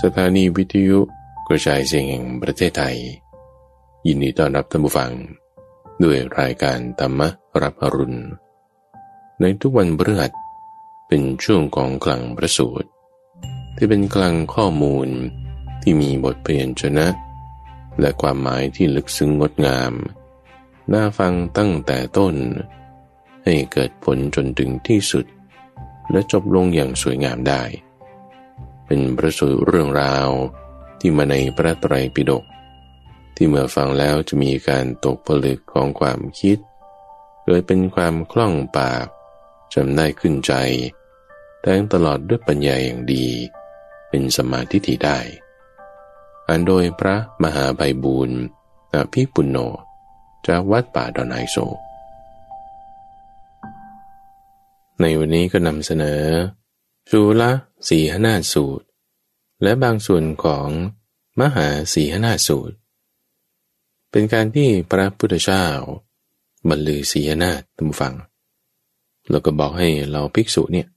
สถานีวิทยุกระจายเสียงแห่งประเทศไทย ยินดีต้อนรับท่านผู้ฟัง ด้วยรายการธรรมรับอรุณ ในทุกวันพฤหัสเป็นช่วงของกลางประสูตรที่เป็นกลางข้อมูลที่มีบทเปลี่ยนชนะ และความหมายที่ลึกซึ้งงดงาม น่าฟังตั้งแต่ต้น ให้เกิดผลจนถึงที่สุด และจบลงอย่างสวยงามได้ เป็นประสูตรเรื่องราวที่มาในพระไตรปิฎกที่เมื่อฟังแล้วจะมีการตกผลึกของความคิด เกิดเป็นความคล่องปากจำได้ขึ้นใจแต่งตลอดด้วยปัญญาอย่างดี เป็นสมาธิที่ได้ อันโดยพระมหาไพบูรณ์อภิปุณโญจากวัดป่าดอนไฮโซในวันนี้ก็นำเสนอ ชูละสีหนาสูตร และบางส่วนของมหาสีหนาสูตร เป็นการที่พระพุทธเจ้าบรรลือสีหนาตามฟัง แล้วก็บอกให้เราภิกษุเนี่ย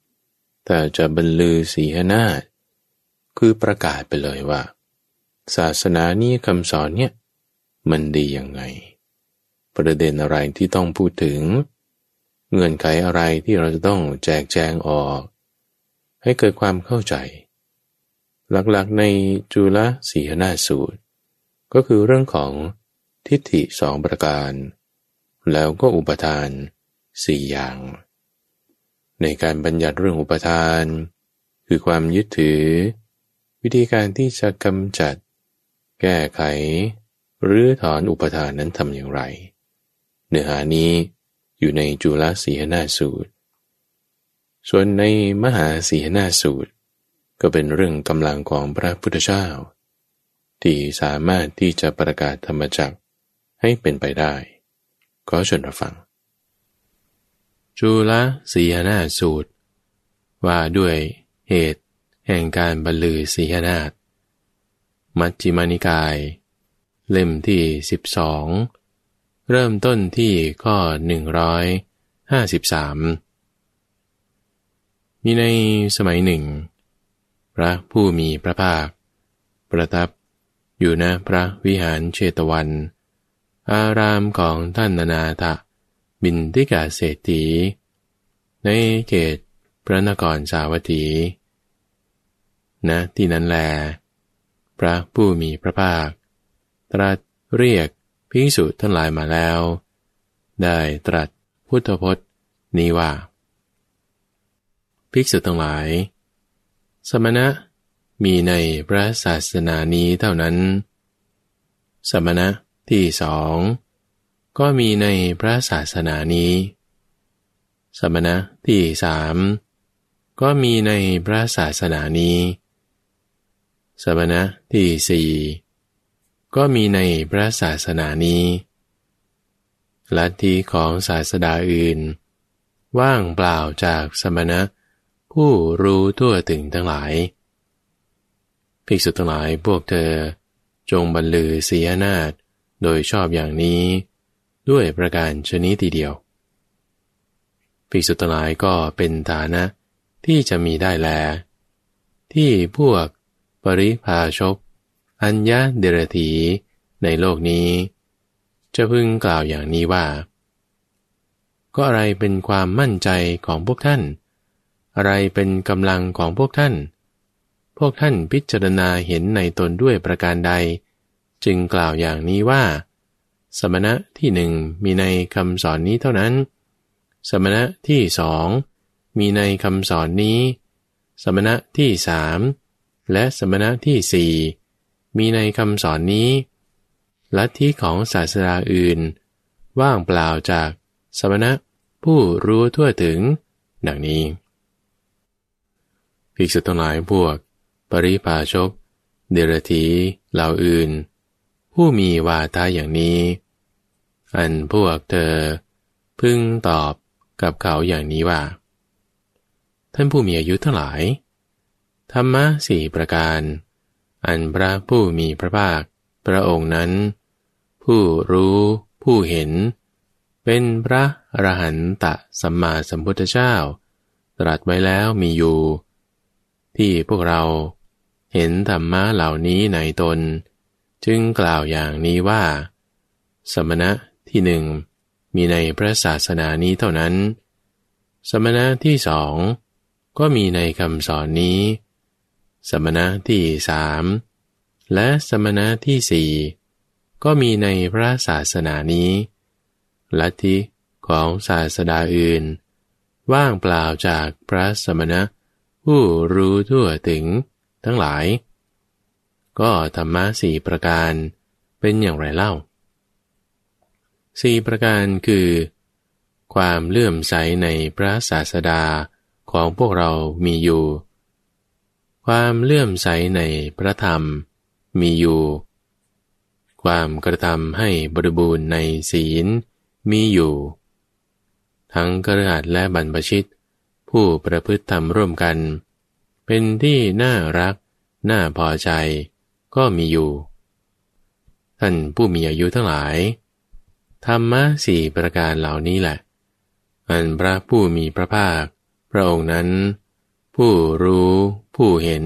ถ้าจะบรรลือสีหนาคือประกาศไปเลยว่า ศาสนานี้คำสอนเนี่ยมันดียังไง ประเด็นอะไรที่ต้องพูดถึง เงื่อนไขอะไรที่เราจะต้องแจกแจงออก ให้เกิดความเข้าใจ หลักๆในจุลสีหนาสูตร ก็คือเรื่องของทิฏฐิสองประการ แล้วก็อุปทานสี่อย่าง ในการบัญญัติเรื่องอุปทาน คือความยึดถือ วิธีการที่จะกำจัด แก้ไข หรือถอนอุปทานนั้นทำอย่างไร เนื้อหานี้อยู่ในจุลสีหนาสูตร ส่วนในมหาสีหนาสูตร ก็เป็นเรื่องกำลังของพระพุทธเจ้า ที่สามารถที่จะประกาศธรรมจักให้เป็นไปได้ ก็ชนรับฟัง จุลสีหนาสูตร ว่าด้วยเหตุแห่งการบรรลือสีหนาตมัจจิมานิกาย เล่มที่ 12 เริ่มต้นที่ข้อ 153 มีในสมัยหนึ่ง พระผู้มีพระภาค ประทับอยู่ณพระวิหารเชตวัน อารามของท่านนานาถบินทิกาเศรษฐี ในเขตพระนครสาวัตถีณนะที่นั้นแล พระผู้มีพระภาค ตรัสเรียกภิกษุทั้งหลายมาแล้ว ได้ตรัสพุทธพจน์นี้ว่า ภิกษุทั้งหลาย สมณะมีในพระศาสนานี้เท่านั้น สมณะที่สองก็มีในพระศาสนานี้ สมณะที่สามก็มีในพระศาสนานี้ สมณะที่สี่ก็มีในพระศาสนานี้ ลัทธิของศาสดาอื่น ว่างเปล่าจากสมณะ ผู้รู้ทั่วถึงทั้งหลายภิกษุทั้งหลายพวกเธอ จงบรรลือเสียนาฏโดยชอบอย่างนี้ ด้วยประการชนิดทีเดียวภิกษุทั้งหลายก็เป็นฐานะที่จะมีได้แล ที่พวกปริพาชก อัญญาเดรธีในโลกนี้ จะพึงกล่าวอย่างนี้ว่า ก็อะไรเป็นความมั่นใจของพวกท่าน อะไรเป็นกำลังของพวกท่าน พวกท่านพิจารณาเห็นในตนด้วยประการใด จึงกล่าวอย่างนี้ว่า สมณะที่หนึ่งมีในคำสอนนี้เท่านั้น สมณะที่สองมีในคำสอนนี้ สมณะที่สามและสมณะที่สี่มีในคำสอนนี้ ลัทธิของศาสนาอื่น ว่างเปล่าจากสมณะผู้รู้ทั่วถึง ดังนี้ ภิกษุทั้งหลายพวก ปริภาชก เดรธีเหล่าอื่น ผู้มีวาทาอย่างนี้ อันพวกเธอ พึงตอบกับเขาอย่างนี้ว่า ท่านผู้มีอายุทั้งหลาย ธรรมะสี่ประการ อันพระผู้มีพระภาค พระองค์นั้น ผู้รู้ผู้เห็น เป็นพระอรหันตสัมมาสัมพุทธเจ้า ตรัสไว้แล้วมีอยู่ ที่พวกเราเห็นธรรมะเหล่านี้ในตน จึงกล่าวอย่างนี้ว่า สมณะที่หนึ่งมีในพระศาสนานี้เท่านั้น สมณะที่สองก็มีในคำสอนนี้ สมณะที่สามและสมณะที่สี่ก็มีในพระศาสนานี้ ลัทธิของศาสดาอื่น ว่างเปล่าจากพระสมณะ ผู้รู้ทั่วถึงทั้งหลาย ก็ธรรมะสี่ประการเป็นอย่างไรเล่าสี่ประการคือ ความเลื่อมใสในพระศาสดาของพวกเรามีอยู่ ความเลื่อมใสในพระธรรมมีอยู่ ความกระทำให้บริบูรณ์ในศีลมีอยู่ ทั้งกระหัดและบรรพชิต ผู้ประพฤติธรรมร่วมกัน เป็นที่น่ารัก น่าพอใจ ก็มีอยู่ ท่านผู้มีอายุทั้งหลาย ธรรมะสี่ประการเหล่านี้แหละ อันพระผู้มีพระภาค พระองค์นั้น ผู้รู้ ผู้เห็น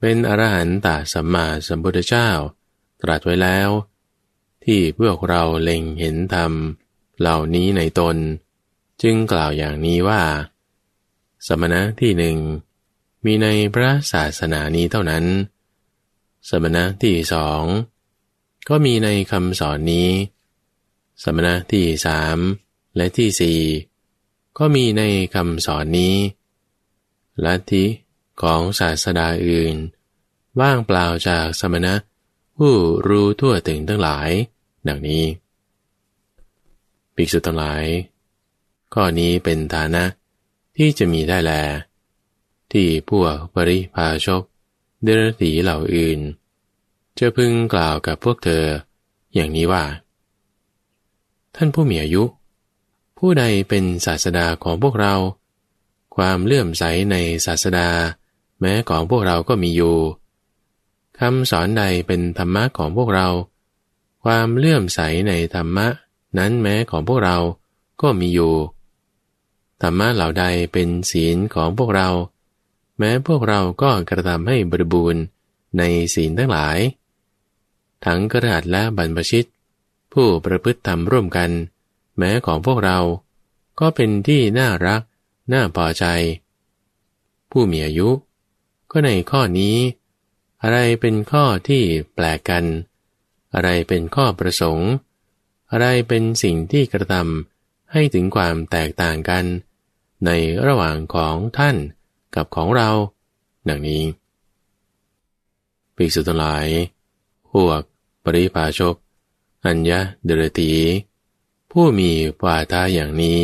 เป็นอรหันตสัมมาสัมพุทธเจ้า ตรัสไว้แล้ว ที่พวกเราเล็งเห็นธรรมเหล่านี้ในตน จึงกล่าวอย่างนี้ว่า สมณะที่หนึ่งมีในพระศาสนานี้เท่านั้น สมณะที่สองก็มีในคำสอนนี้ สมณะที่สามและที่สี่ก็มีในคำสอนนี้ลัทธิของศาสดาอื่น ว่างเปล่าจากสมณะผู้รู้ทั่วถึงทั้งหลาย ดังนี้ ภิกษุทั้งหลาย ข้อนี้เป็นฐานะ ที่จะมีได้แล ที่พวกปริพาชกเดรถีเหล่าอื่น จะพึงกล่าวกับพวกเธอ อย่างนี้ว่า ท่านผู้มีอายุ ผู้ใดเป็นศาสดาของพวกเรา ความเลื่อมใสในศาสดา แม้ของพวกเราก็มีอยู่คำสอนใดเป็นธรรมะของพวกเรา ความเลื่อมใสในธรรมะ นั้นแม้ของพวกเราก็มีอยู่ ธรรมะเหล่าใดเป็นศีลของพวกเรา แม้พวกเราก็กระทำให้บริบูรณ์ในศีลทั้งหลาย ทั้งกระดาษและบรรพชิต ผู้ประพฤติธรรมร่วมกัน แม้ของพวกเรา ก็เป็นที่น่ารัก น่าพอใจ ผู้มีอายุ ก็ในข้อนี้ อะไรเป็นข้อที่แปลกกัน อะไรเป็นข้อประสงค์ อะไรเป็นสิ่งที่กระทำให้ถึงความแตกต่างกัน ในระหว่างของท่านกับของเรา ดังนี้ภิกษุทั้งหลายพวกปริภาชก อัญญะเดรตีผู้มีปาทาอย่างนี้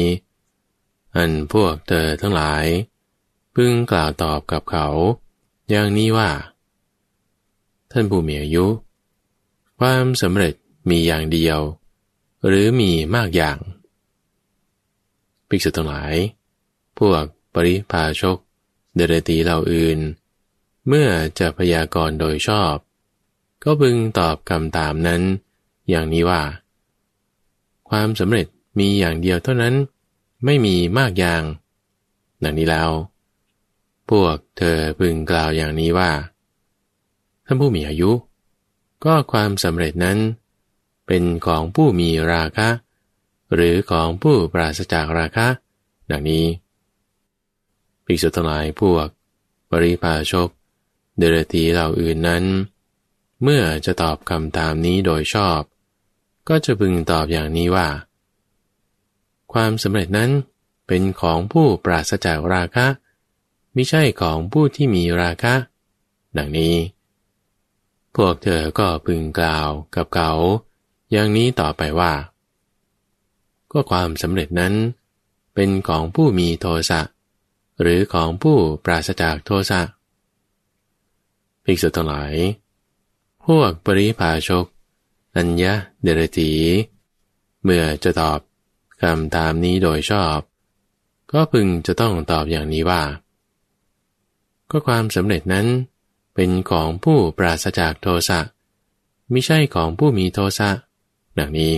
อันพวกเธอทั้งหลาย พึงกล่าวตอบกับเขา อย่างนี้ว่า ท่านผู้มีอายุ ความสำเร็จมีอย่างเดียว หรือมีมากอย่าง ภิกษุทั้งหลาย พวกปริพาชก เดรตีเหล่าอื่น เมื่อจะพยากรณ์โดยชอบ ก็พึงตอบคำตามนั้น อย่างนี้ว่า ความสำเร็จมีอย่างเดียวเท่านั้น ไม่มีมากอย่าง ดังนี้แล้ว พวกเธอพึงกล่าวอย่างนี้ว่า ท่านผู้มีอายุ ก็ความสำเร็จนั้น เป็นของผู้มีราคะ หรือของผู้ปราศจากราคะ ดังนี้ ภิกษุทั้งหลายพวก ปริพาชก เดรตีเหล่าอื่นนั้น เมื่อจะตอบคำตามนี้โดยชอบ ก็จะพึงตอบอย่างนี้ว่า ความสำเร็จนั้นเป็นของผู้ปราศจากราคะไม่ใช่ของผู้ที่มีราคะ ดังนี้ พวกเธอก็พึงกล่าวกับเขา อย่างนี้ต่อไปว่า ก็ความสำเร็จนั้น เป็นของผู้มีโทสะ หรือของผู้ปราศจากโทสะภิกษุทั้งหลาย พวกปริภาชก อัญญะเดรตีเมื่อจะตอบคำตามนี้โดยชอบ ก็พึงจะต้องตอบอย่างนี้ว่า ก็ความสำเร็จนั้น เป็นของผู้ปราศจากโทสะไม่ใช่ของผู้มีโทสะดังนี้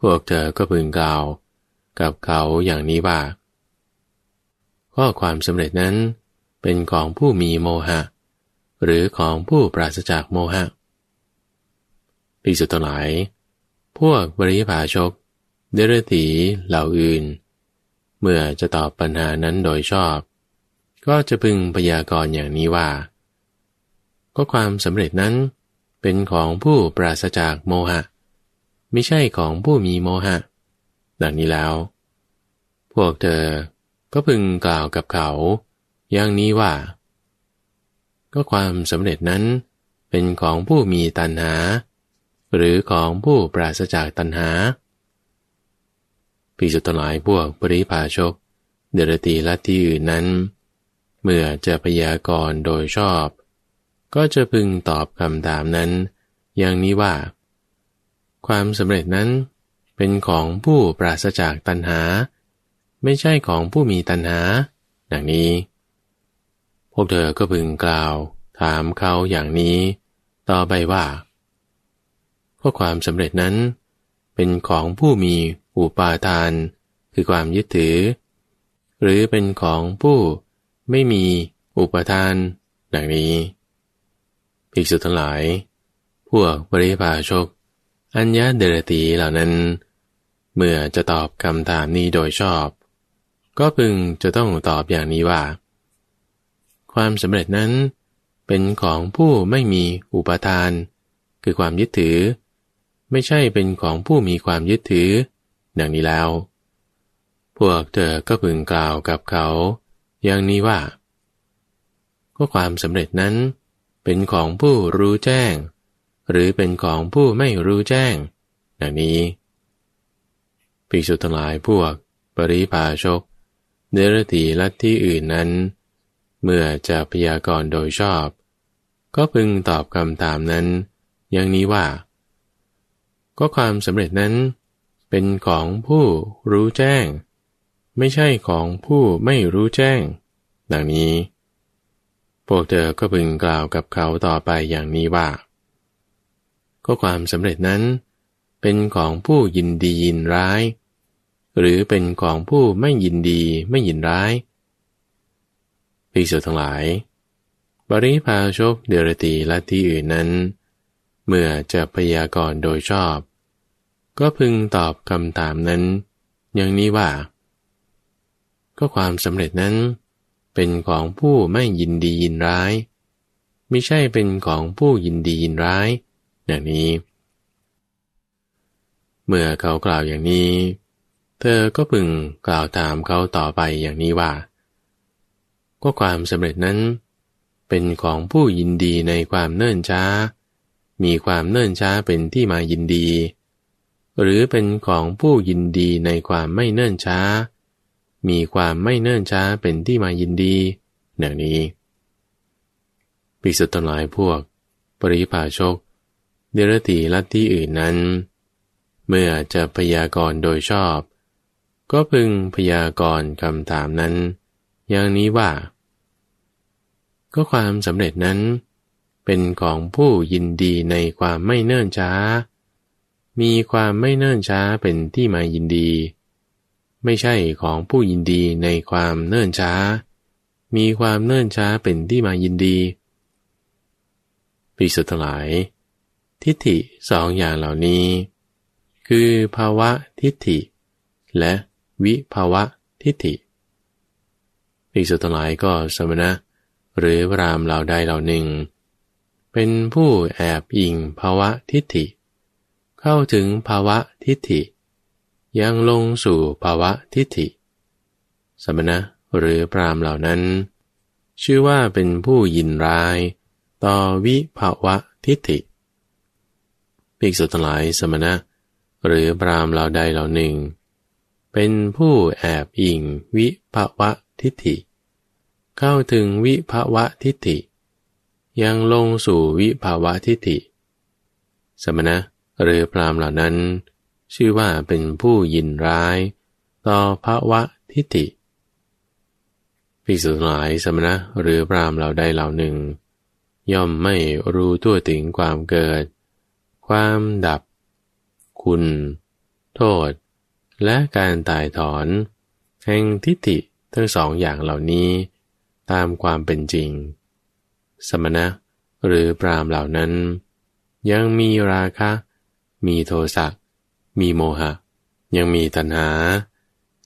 พวกเธอก็พึงกล่าว กับเขาอย่างนี้ว่า อความสำเร็จนั้น เป็นของผู้มีโมหะ หรือของผู้ปราศจากโมหะปีสุดทั้งหลาย พวกบริภาชก เดรตีเหล่าอื่น เมื่อจะตอบปัญหานั้นโดยชอบ ก็จะพึงพยากรณ์อย่างนี้ว่า ก็ความสำเร็จนั้นเป็นของผู้ปราศจากโมหะ ไม่ใช่ของผู้มีโมหะ ดังนี้แล้ว พวกเธอ ก็พึงกล่าวกับเขา อย่างนี้ว่า ก็ความสำเร็จนั้นเป็นของผู้มีตัณหา หรือของผู้ปราศจากตัณหาพิสุทธิ์หลายพวกปริภาชก เดรตีละที่อื่นนั้น เมื่อจะพยากรณ์โดยชอบ ก็จะพึงตอบคำถามนั้น อย่างนี้ว่า ความสำเร็จนั้นเป็นของผู้ปราศจากตัณหา ไม่ใช่ของผู้มีตัณหา ดังนี้ พวกเธอก็พึงกล่าว ถามเขาอย่างนี้ ต่อไปว่าข้อความสำเร็จนั้น เป็นของผู้มีอุปาทาน คือความยึดถือ หรือเป็นของผู้ไม่มีอุปทาน ดังนี้ภิกษุทั้งหลาย พวกบริภาชก อัญญาเดรตีเหล่านั้น เมื่อจะตอบคำถามนี้โดยชอบ ก็พึงจะต้องตอบอย่างนี้ว่า ความสำเร็จนั้น เป็นของผู้ไม่มีอุปทาน คือความยึดถือ ไม่ใช่เป็นของผู้มีความยึดถือ ดังนี้แล้ว พวกเธอก็พึงกล่าวกับเขา อย่างนี้ว่า ก็ความสำเร็จนั้น เป็นของผู้รู้แจ้ง หรือเป็นของผู้ไม่รู้แจ้ง ดังนี้ภิกษุทั้งหลายพวก ปริภาชก เดรตีลัทธิอื่นนั้น เมื่อจะพยากรณ์โดยชอบ ก็พึงตอบคำถามนั้น อย่างนี้ว่า ก็ความสำเร็จนั้น เป็นของผู้รู้แจ้ง ไม่ใช่ของผู้ไม่รู้แจ้ง ดังนี้ พวกเธอก็พึงกล่าวกับเขาต่อไปอย่างนี้ว่า ก็ความสำเร็จนั้น เป็นของผู้ยินดียินร้าย หรือเป็นของผู้ไม่ยินดีไม่ยินร้ายภิกษุทั้งหลาย บริพาชกเดรตีและที่อื่นนั้น เมื่อจะพยากรณ์โดยชอบ ก็พึงตอบคำถามนั้น อย่างนี้ว่า ก็ความสำเร็จนั้น เป็นของผู้ไม่ยินดียินร้าย ไม่ใช่เป็นของผู้ยินดียินร้าย อย่างนี้ เมื่อเขากล่าวอย่างนี้ เธอก็พึงกล่าวถามเขาต่อไปอย่างนี้ว่า ก็ความสำเร็จนั้น เป็นของผู้ยินดีในความเนิ่นช้า มีความเนิ่นช้าเป็นที่มายินดี หรือเป็นของผู้ยินดีในความไม่เนิ่นช้า มีความไม่เนิ่นช้าเป็นที่มายินดีอย่างนี้ปิสุทธ์หลายพวก ปริภาชก เดรตีลัทธิอื่นนั้น เมื่อจะพยากรณ์โดยชอบ ก็พึงพยากรณ์คำถามนั้น อย่างนี้ว่า ก็ความสำเร็จนั้น เป็นของผู้ยินดีในความไม่เนิ่นช้า มีความไม่เนิ่นช้าเป็นที่มายินดี ไม่ใช่ของผู้ยินดีในความเนิ่นช้า มีความเนิ่นช้าเป็นที่มายินดีปิสุทธหลาย ทิฏฐิสองอย่างเหล่านี้ คือภาวะทิฏฐิ และ วิภาวะทิฏฐิภิกษุทั้งหลายก็สมณะ หรือพรามเหล่าใดเหล่าหนึ่ง เป็นผู้แอบอิงภาวะทิฏฐิ เข้าถึงภาวะทิฏฐิ ยังลงสู่ภาวะทิฏฐิ สมณะหรือพรามเหล่านั้น ชื่อว่าเป็นผู้ยินร้าย ต่อวิภาวะทิฏฐิภิกษุทั้งหลายสมณะ หรือพรามเหล่าใดเหล่าหนึ่ง เป็นผู้แอบอิงวิภวะทิฏฐิ เข้าถึงวิภวะทิฏฐิ ยังลงสู่วิภาวะทิฏฐิ สมณะหรือพรามเหล่านั้น ชื่อว่าเป็นผู้ยินร้าย ต่อภาวะทิฏฐิภิกษุหลายสมณะหรือพรามเหล่าใดเหล่าหนึ่ง ย่อมไม่รู้ตัวถึงความเกิด ความดับ คุณ โทษ และการตายถอน แห่งทิฏฐิทั้งสองอย่างเหล่านี้ ตามความเป็นจริง สมณะหรือปรามเหล่านั้น ยังมีราคะ มีโทสะมีโมหะ ยังมีตัณหา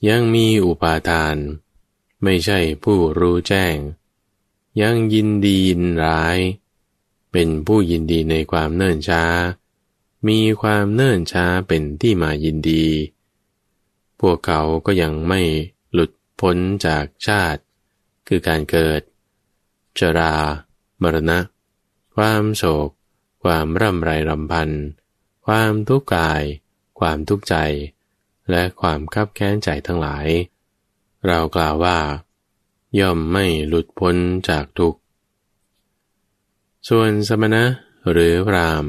ยังมีอุปาทาน ไม่ใช่ผู้รู้แจ้ง ยังยินดียินร้าย เป็นผู้ยินดีในความเนิ่นช้า มีความเนิ่นช้าเป็นที่มายินดี พวกเขาก็ยังไม่หลุดพ้นจากชาติ คือการเกิดชรา มรณะ ความโศก ความร่ำไรรำพัน ความทุกข์กาย ความทุกข์ใจ และความคับแค้นใจทั้งหลาย เรากล่าวว่า ย่อมไม่หลุดพ้นจากทุกข์ ส่วนสมณะหรือพราม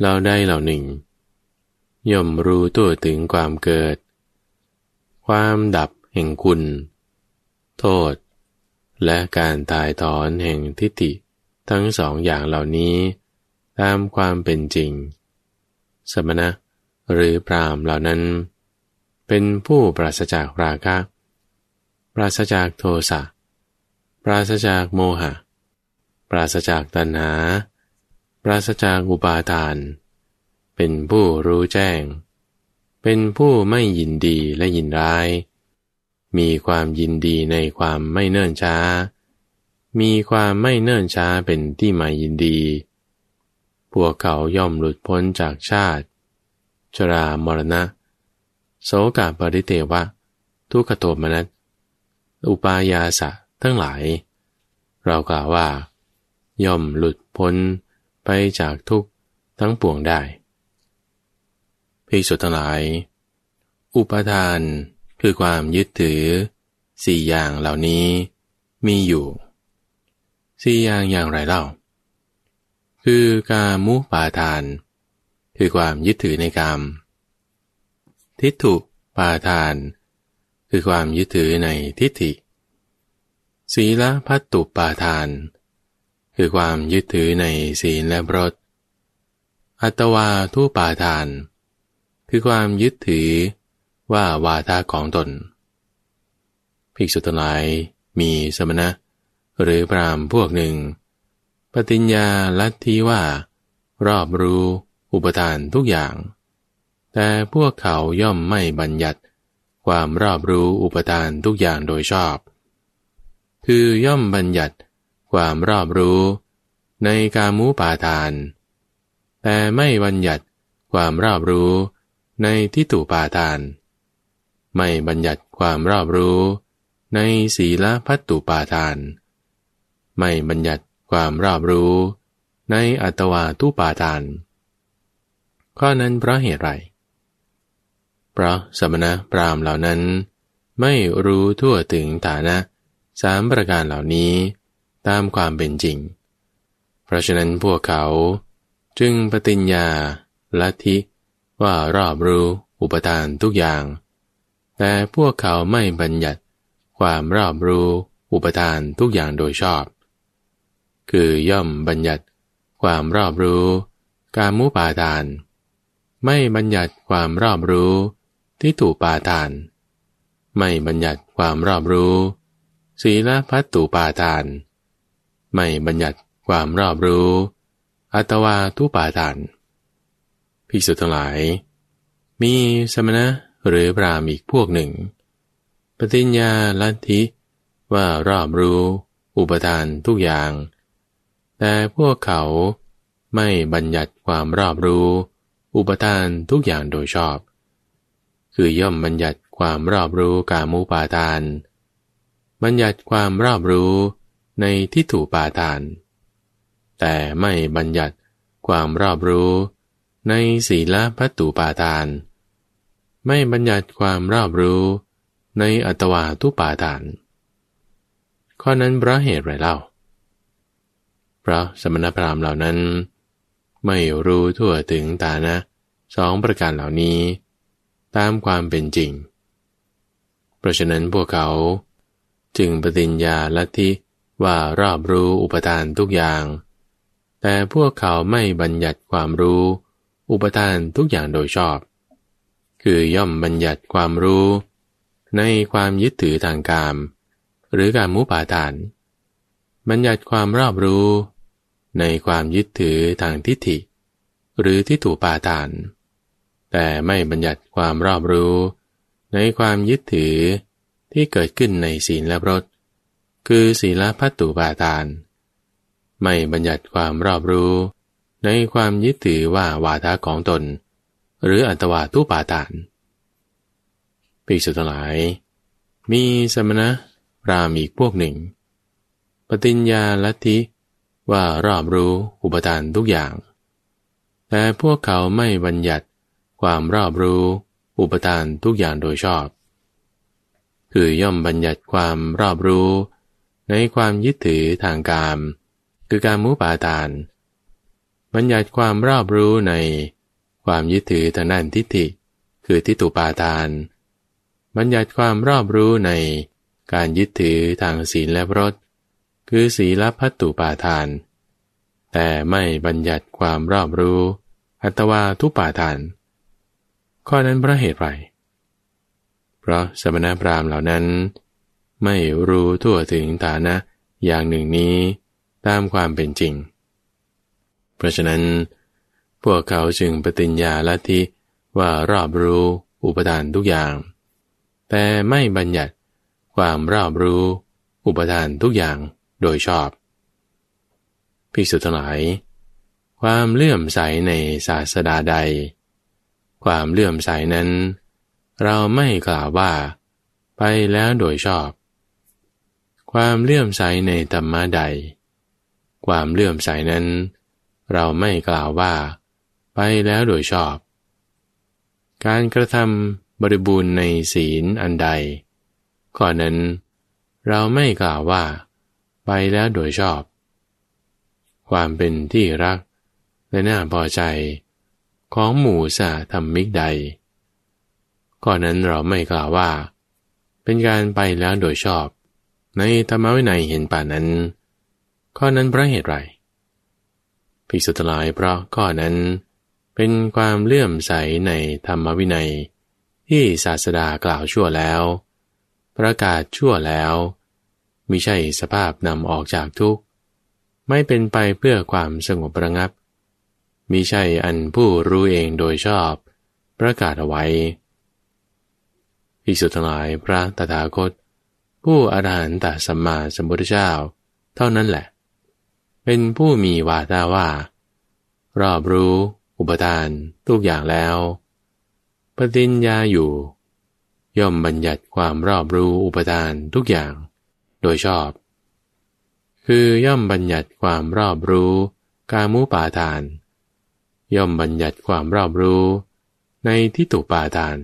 เราได้เหล่าหนึ่ง ย่อมรู้ตัวถึงความเกิด ความดับแห่งคุณ โทษ และการตายถอนแห่งทิฏฐิทั้งสองอย่างเหล่านี้ ตามความเป็นจริง สมณะหรือพรามเหล่านั้น เป็นผู้ปราศจากราคะ ปราศจากโทสะ ปราศจากโมหะ ปราศจากตัณหา ปราศจากอุปาทาน เป็นผู้รู้แจ้ง เป็นผู้ไม่ยินดีและยินร้าย มีความยินดีในความไม่เนิ่นช้า มีความไม่เนิ่นช้าเป็นที่หมายยินดี พวกเขาย่อมหลุดพ้นจากชาติ ชรามรณะ โสกาปริเทวะ ทุกขโทมนัส อุปายาสะทั้งหลาย เรากล่าวว่า ย่อมหลุดพ้นไปจากทุกทั้งปวงได้ พิสุทั้งหลาย อุปทานคือความยึดถือสี่อย่างเหล่านี้มีอยู่สี่อย่างอย่างไรเล่า คือกามุปาทาน คือความยึดถือในกาม ทิฏฐุปาทาน คือความยึดถือในทิฏฐิ ศีลพัตตุปาทาน คือความยึดถือในศีลและบรตอัตวาทุปาทาน คือ คือความยึดถือว่าวาทาของตน ภิกษุทั้งหลายมีสมณะ หรือพรามพวกหนึ่ง ปฏิญญาลัทธิว่า รอบรู้อุปทานทุกอย่าง แต่พวกเขาย่อมไม่บัญญัติ ความรอบรู้อุปทานทุกอย่างโดยชอบ คือย่อมบัญญัติความรอบรู้ในกามูปาทาน แต่ไม่บัญญัติความรอบรู้ ในทิฏฐุปาทาน ไม่บัญญัติความรอบรู้ในศีลพัตตุปาทาน ไม่บัญญัติความรอบรู้ในอัตวาทุปาทาน ข้อนั้นเพราะเหตุไร เพราะสมณะพรามเหล่านั้น ไม่รู้ทั่วถึงฐานะสามประการเหล่านี้ตามความเป็นจริง เพราะฉะนั้นพวกเขาจึงปฏิญญาลัทธิ ว่ารอบรู้อุปทานทุกอย่าง แต่พวกเขาไม่บัญญัติความรอบรู้อุปทานทุกอย่างโดยชอบ คือย่อมบัญญัติความรอบรู้การมุปาทาน ไม่บัญญัติความรอบรู้ที่ถูปาทาน ไม่บัญญัติความรอบรู้ ศีลพัตตุปาทาน ไม่บัญญัติความรอบรู้ อัตวาทุปาทาน ภิกษุทั้งหลาย มีสมณะหรือพรามอีกพวกหนึ่ง ปฏิญญาลัทธิว่ารอบรู้อุปทานทุกอย่าง แต่พวกเขาไม่บัญญัติความรอบรู้ อุปทานทุกอย่างโดยชอบ คือย่อมบัญญัติความรอบรู้กามุปาทาน บัญญัติความรอบรู้ในทิฏฐุปาทาน แต่ไม่บัญญัติความรอบรู้ ในศีลพัตตุปาทาน ไม่บัญญัติความรอบรู้ในอัตวาทุปาทาน ข้อนั้นเพราะเหตุไรเล่า เพราะสมณพราหมณ์เหล่านั้น ไม่รู้ทั่วถึงตานะสองประการเหล่านี้ ตามความเป็นจริง เพราะฉะนั้นพวกเขาจึงปฏิญญาลัทธิว่ารอบรู้อุปทานทุกอย่าง แต่พวกเขาไม่บัญญัติความรู้ อุปทานทุกอย่างโดยชอบ คือย่อมบัญญัติความรู้ ในความยึดถือทางกาม หรือการมุปาทาน บัญญัติความรอบรู้ ในความยึดถือทางทิฏฐิ หรือที่ถูปาทาน แต่ไม่บัญญัติความรอบรู้ ในความยึดถือที่เกิดขึ้นในศีลและรสคือศีลพัตตุปาทาน ไม่บัญญัติความรอบรู้ ในความยึดถือว่าวาทะของตน หรืออัตวาทุปาทานปีสุดท้าย มีสมณะรามอีกพวกหนึ่ง ปฏิญญาลัทธิว่ารอบรู้อุปทานทุกอย่าง แต่พวกเขาไม่บัญญัติความรอบรู้อุปทานทุกอย่างโดยชอบ คือย่อมบัญญัติความรอบรู้ ในความยึดถือทางกาม คือการมุปาทาน บัญญัติความรอบรู้ในความยึดถือทางด้านทิฏฐิ คือทิฏฐุปาทาน บัญญัติความรอบรู้ในการยึดถือทางศีลและรสคือศีลพัตตุปาทาน แต่ไม่บัญญัติความรอบรู้ อัตวาทุปาทาน ข้อนั้นเพราะเหตุไรเพราะสมณพราหมณ์เหล่านั้น ไม่รู้ทั่วถึงฐานะอย่างหนึ่งนี้ตามความเป็นจริง เพราะฉะนั้น พวกเขาจึงปฏิญญาลัทธิว่ารอบรู้อุปทานทุกอย่าง แต่ไม่บัญญัติความรอบรู้อุปทานทุกอย่างโดยชอบภิกษุทั้งหลาย ความเลื่อมใสในศาสดาใด ความเลื่อมใสนั้น เราไม่กล่าวว่า ไปแล้วโดยชอบ ความเลื่อมใสในธรรมะใด ความเลื่อมใสนั้น เราไม่กล่าวว่า ไปแล้วโดยชอบ การกระทำบริบูรณ์ในศีลอันใดข้อนนั้น เราไม่กล่าวว่า ไปแล้วโดยชอบ ความเป็นที่รักและน่าพอใจ ของหมู่สาธรรมิกใดข้อนนั้นเราไม่กล่าวว่า เป็นการไปแล้วโดยชอบ ในธรรมวินัยเห็นป่านั้น ข้อนั้นเพราะเหตุไร ภิกษุทลายเพราะข้อนั้น เป็นความเลื่อมใสในธรรมวินัย ที่ศาสดากล่าวชั่วแล้ว ประกาศชั่วแล้วมิใช่สภาพนำออกจากทุกข์ ไม่เป็นไปเพื่อความสงบระงับมิใช่อันผู้รู้เองโดยชอบ ประกาศเอาไว้ภิกษุทั้งหลายพระตถาคต ผู้อรหันตสัมมาสัมพุทธเจ้า เท่านั้นแหละ เป็นผู้มีวาทาว่า รอบรู้ อุปทานทุกอย่างแล้ว ปฏิญญาอยู่ ย่อมบัญญัติความรอบรู้อุปทานทุกอย่าง โดยชอบ คือย่อมบัญญัติความรอบรู้กามุปาทาน ย่อมบัญญัติความรอบรู้ ในทิฏฐุปาทาน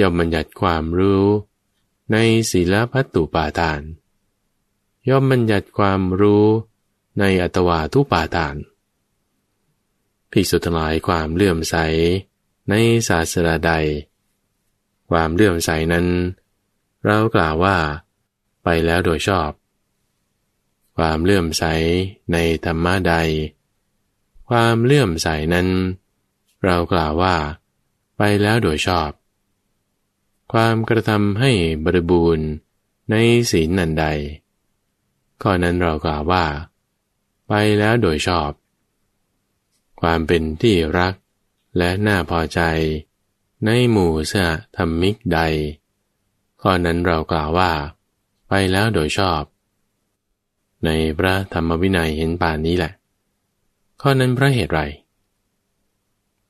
ย่อมบัญญัติความรู้ ในศีลพัตตุปาทาน ย่อมบัญญัติความรู้ ในอัตวาทุปาทานภิกษุทั้งหลายความเลื่อมใสในศาสนาใด ความเลื่อมใสนั้น เรากล่าวว่า ไปแล้วโดยชอบ ความเลื่อมใสในธรรมะใด ความเลื่อมใสนั้น เรากล่าวว่า ไปแล้วโดยชอบ ความกระทำให้บริบูรณ์ในศีลนันใดข้อนั้นเรากล่าวว่า ไปแล้วโดยชอบ ความเป็นที่รักและน่าพอใจ ในหมู่สะธรรมิกใด ข้อนั้นเรากล่าวว่า ไปแล้วโดยชอบ ในพระธรรมวินัยเห็นป่านนี้แหละ ข้อนั้นพระเหตุไร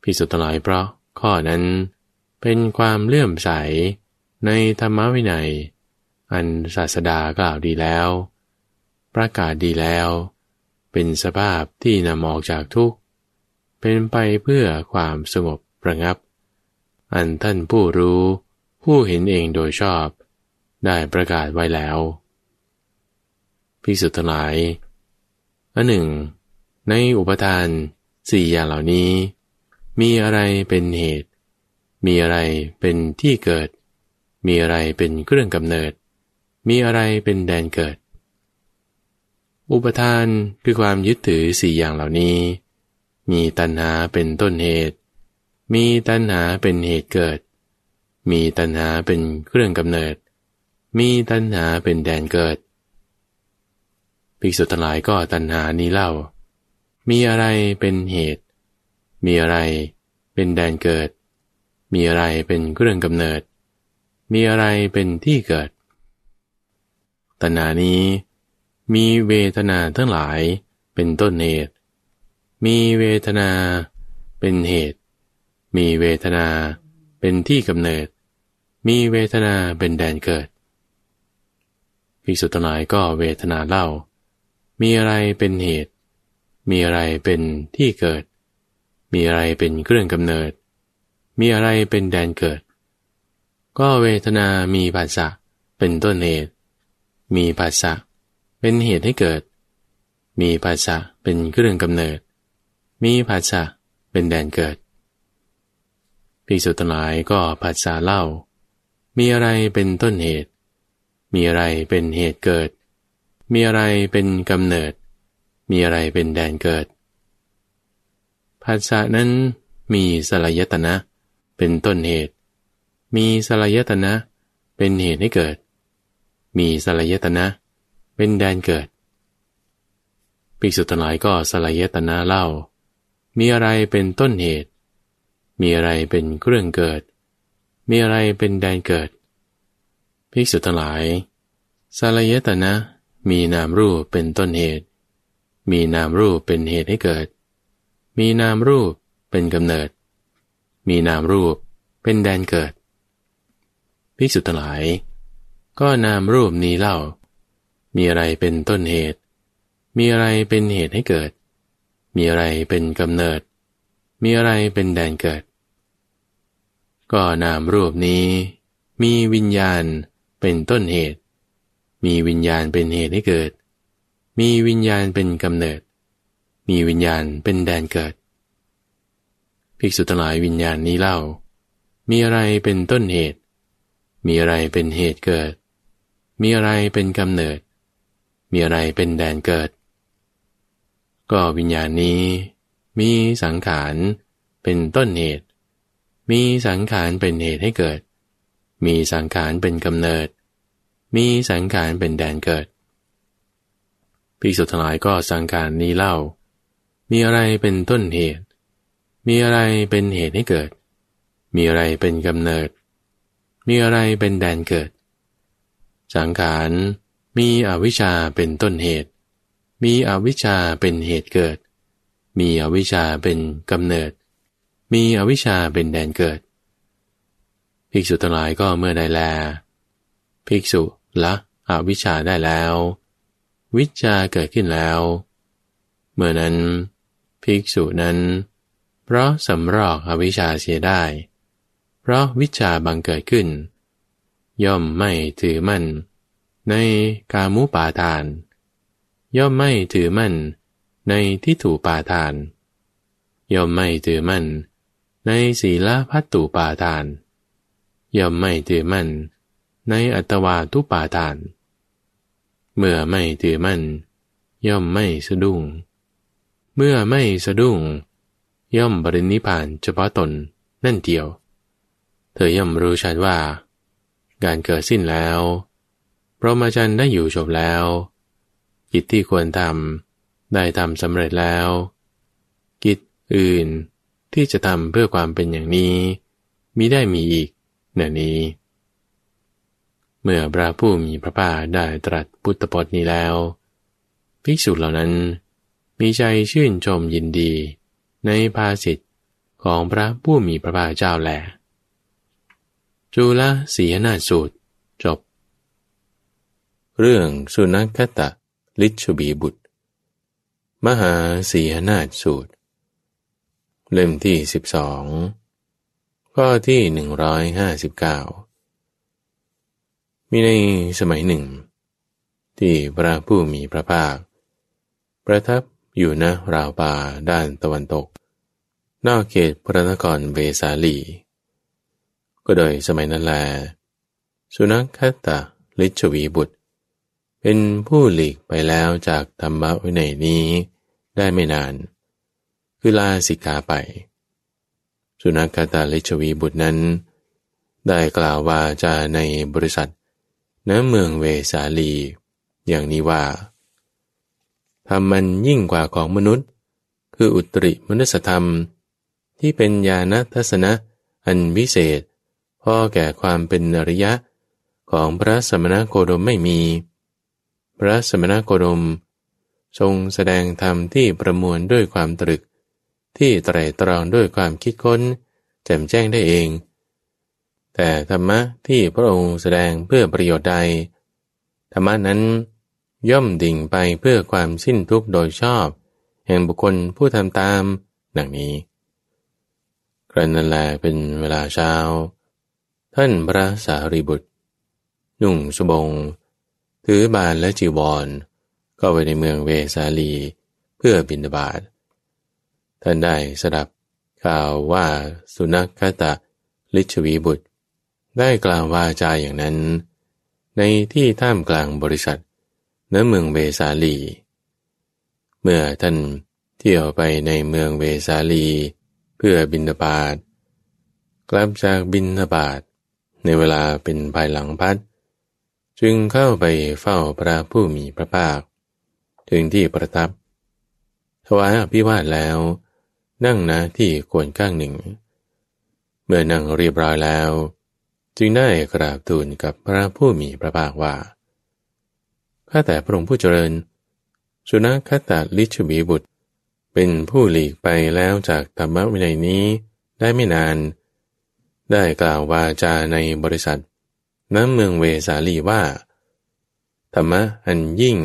พิสุทธิ์หลายเพราะข้อนั้นเป็นความเลื่อมใสในธรรมวินัย อันศาสดากล่าวดีแล้ว ประกาศดีแล้ว เป็นสภาพที่นำออกจากทุกข์ เป็นไปเพื่อความสงบประงับ อันท่านผู้รู้ ผู้เห็นเองโดยชอบ ได้ประกาศไว้แล้วพิสุทธิ์หลายอันหนึ่ง ในอุปทานสี่อย่างเหล่านี้ มีอะไรเป็นเหตุ มีอะไรเป็นที่เกิด มีอะไรเป็นเครื่องกำเนิด มีอะไรเป็นแดนเกิด อุปทานคือความยึดถือสี่อย่างเหล่านี้ มีตัณหาเป็นต้นเหตุ มีตัณหาเป็นเหตุเกิด มีตัณหาเป็นเครื่องกำเนิด มีตัณหาเป็นแดนเกิดภิกษุทั้งหลายก็ตัณหานี้เล่า มีอะไรเป็นเหตุ มีอะไรเป็นแดนเกิด มีอะไรเป็นเครื่องกำเนิด มีอะไรเป็นที่เกิดตนานี้ มีเวทนาทั้งหลายเป็นต้นเหตุ มีเวทนาเป็นเหตุ มีเวทนาเป็นที่กำเนิด มีเวทนาเป็นแดนเกิดภิกษุทั้งหลายก็เวทนาเล่า มีอะไรเป็นเหตุ มีอะไรเป็นที่เกิด มีอะไรเป็นเครื่องกำเนิด มีอะไรเป็นแดนเกิด ก็เวทนามีภาษะเป็นต้นเหตุ มีภาษะเเป็นเหตุให้เกิด มีภาษะเป็นเครื่องกำเนิด มีภาษะเป็นแดนเกิดภิกษุทั้งหลายก็ภาษาเล่า มีอะไรเป็นต้นเหตุ มีอะไรเป็นเหตุเกิด มีอะไรเป็นกำเนิด มีอะไรเป็นแดนเกิดภาษานั้นมีสลายตนะเป็นต้นเหตุ มีสลายตนะเป็นเหตุให้เกิด มีสลายตนะ เป็นแดนเกิดภิกษุทั้งหลายก็สลายตนะเล่า มีอะไรเป็นต้นเหตุ มีอะไรเป็นเครื่องเกิด มีอะไรเป็นแดนเกิดภิกษุทั้งหลายสลายตนะ มีนามรูปเป็นต้นเหตุ มีนามรูปเป็นเหตุให้เกิด มีนามรูปเป็นกำเนิด มีนามรูปเป็นแดนเกิดภิกษุทั้งหลาย ก็นามรูปนี้เล่า มีอะไรเป็นต้นเหตุ มีอะไรเป็นเหตุให้เกิด มีอะไรเป็นกำเนิด มีอะไรเป็นแดนเกิด ก็นามรูปนี้ มีวิญญาณเป็นต้นเหตุ มีวิญญาณเป็นเหตุให้เกิด มีวิญญาณเป็นกำเนิด มีวิญญาณเป็นแดนเกิด ภิกษุทั้งหลายวิญญาณนี้เล่า มีอะไรเป็นต้นเหตุ มีอะไรเป็นเหตุเกิดมีอะไรเป็นกำเนิด มีอะไรเป็นแดนเกิด ก็วิญญาณนี้ มีสังขารเป็นต้นเหตุ มีสังขารเป็นเหตุให้เกิด มีสังขารเป็นกำเนิด มีสังขารเป็นแดนเกิดภิกษุทั้งหลายก็สังขารนี้เล่า มีอะไรเป็นต้นเหตุ มีอะไรเป็นเหตุให้เกิด มีอะไรเป็นกำเนิด มีอะไรเป็นแดนเกิด สังขาร มีอวิชชาเป็นต้นเหตุ มีอวิชชาเป็นเหตุเกิด มีอวิชชาเป็นกำเนิด มีอวิชชาเป็นแดนเกิด ภิกษุทั้งหลายก็เมื่อได้แล ภิกษุละอวิชชาได้แล้ว วิชาเกิดขึ้นแล้ว เมื่อนั้น ภิกษุนั้น เพราะสำรอกอวิชชาเสียได้ เพราะวิชาบังเกิดขึ้น ย่อมไม่ถือมั่น ในกามุปาทาน ย่อมไม่ถือมั่น ในทิฏฐุปาทาน ย่อมไม่ถือมั่น ในศีลพัตตุปาทาน ย่อมไม่ถือมั่น ในอัตวาทุปาทาน เมื่อไม่ถือมั่น ย่อมไม่สะดุ้ง เมื่อไม่สะดุ้ง ย่อมบริณิพานเฉพาะตนนั่นเดียว เธอย่อมรู้ชัดว่า การเกิดสิ้นแล้ว ระมาจันได้อยู่จบแล้วกิจที่ควรทำได้ทำสำเร็จแล้ว กิจอื่นที่จะทำเพื่อความเป็นอย่างนี้มิได้มีอีกเน่นี้ เมื่อพระผู้มีพระภาคได้ตรัสพุทธพจน์นี้แล้ว ภิกษุเหล่านั้น มีใจชื่นชมยินดี ในภาสิทธิ์ของพระผู้มีพระภาคเจ้าแลจุลสีนาสูตรจบ เรื่องสุนัขตะ ลิชบีบุตร มหาสีนาสูตร เล่มที่สิบสองข้อที่หนึ่งร้อยห้าสิบเก้ามีในสมัยหนึ่ง ที่พระผู้มีพระภาค ประทับอยู่ณราวป่าด้านตะวันตก นอกเขตพระนครเวสาลี ก็โดยสมัยนั้นแล สุนัขคตะลิชวีบุตร เป็นผู้หลีกไปแล้วจากธรรมะวินัยนี้ได้ไม่นาน คือลาสิกขาไป สุนัขตาลิชวีบุตรนั้น ได้กล่าวว่าจะในบริษัทณเมืองเวสาลี อย่างนี้ว่าทำมันยิ่งกว่าของมนุษย์ คืออุตริมนุสธรรม ที่เป็นญาณทัศนะอันวิเศษพอแก่ความเป็นอริยะของพระสมณโคดมไม่มี พระสมณโคดม ทรงแสดงธรรมที่ประมวลด้วยความตรึก ที่ไตรตรองด้วยความคิดค้น แจ่มแจ้งได้เอง แต่ธรรมะที่พระองค์แสดงเพื่อประโยชน์ใด ธรรมะนั้นย่อมดิ่งไปเพื่อความสิ้นทุกข์โดยชอบ แห่งบุคคลผู้ทำตามดังนี้กระนั้นแลเป็นเวลาเช้า ท่านพระสารีบุตร นุ่งสบง ถือบาลและจีวรก็ไปในเมืองเวสาลี เพื่อบินบาตท่านได้สดับข่าวว่าสุนัขคตะลิชวีบุตร ได้กล่าววาจาอย่างนั้น ในที่ท่ามกลางบริษัทณเมืองเวสาลี เมื่อท่านเที่ยวไปในเมืองเวสาลี เพื่อบินบาตกลับจากบินบาตในเวลาเป็นภายหลังพัด จึงเข้าไปเฝ้าพระผู้มีพระภาค ถึงที่ประทับ ถวายอภิวาทแล้ว นั่งนะที่ควรข้างหนึ่ง เมื่อนั่งเรียบร้อยแล้ว จึงได้กราบทูลกับพระผู้มีพระภาคว่าข้าแต่พระองค์ผู้เจริญ สุนัขตาลิชวีบุตร เป็นผู้หลีกไปแล้วจากธรรมวินัยนี้ได้ไม่นาน ได้กล่าววาจาในบริษัท น้ำเมืองเวสาลีว่า ธรรมะอันยิ่ง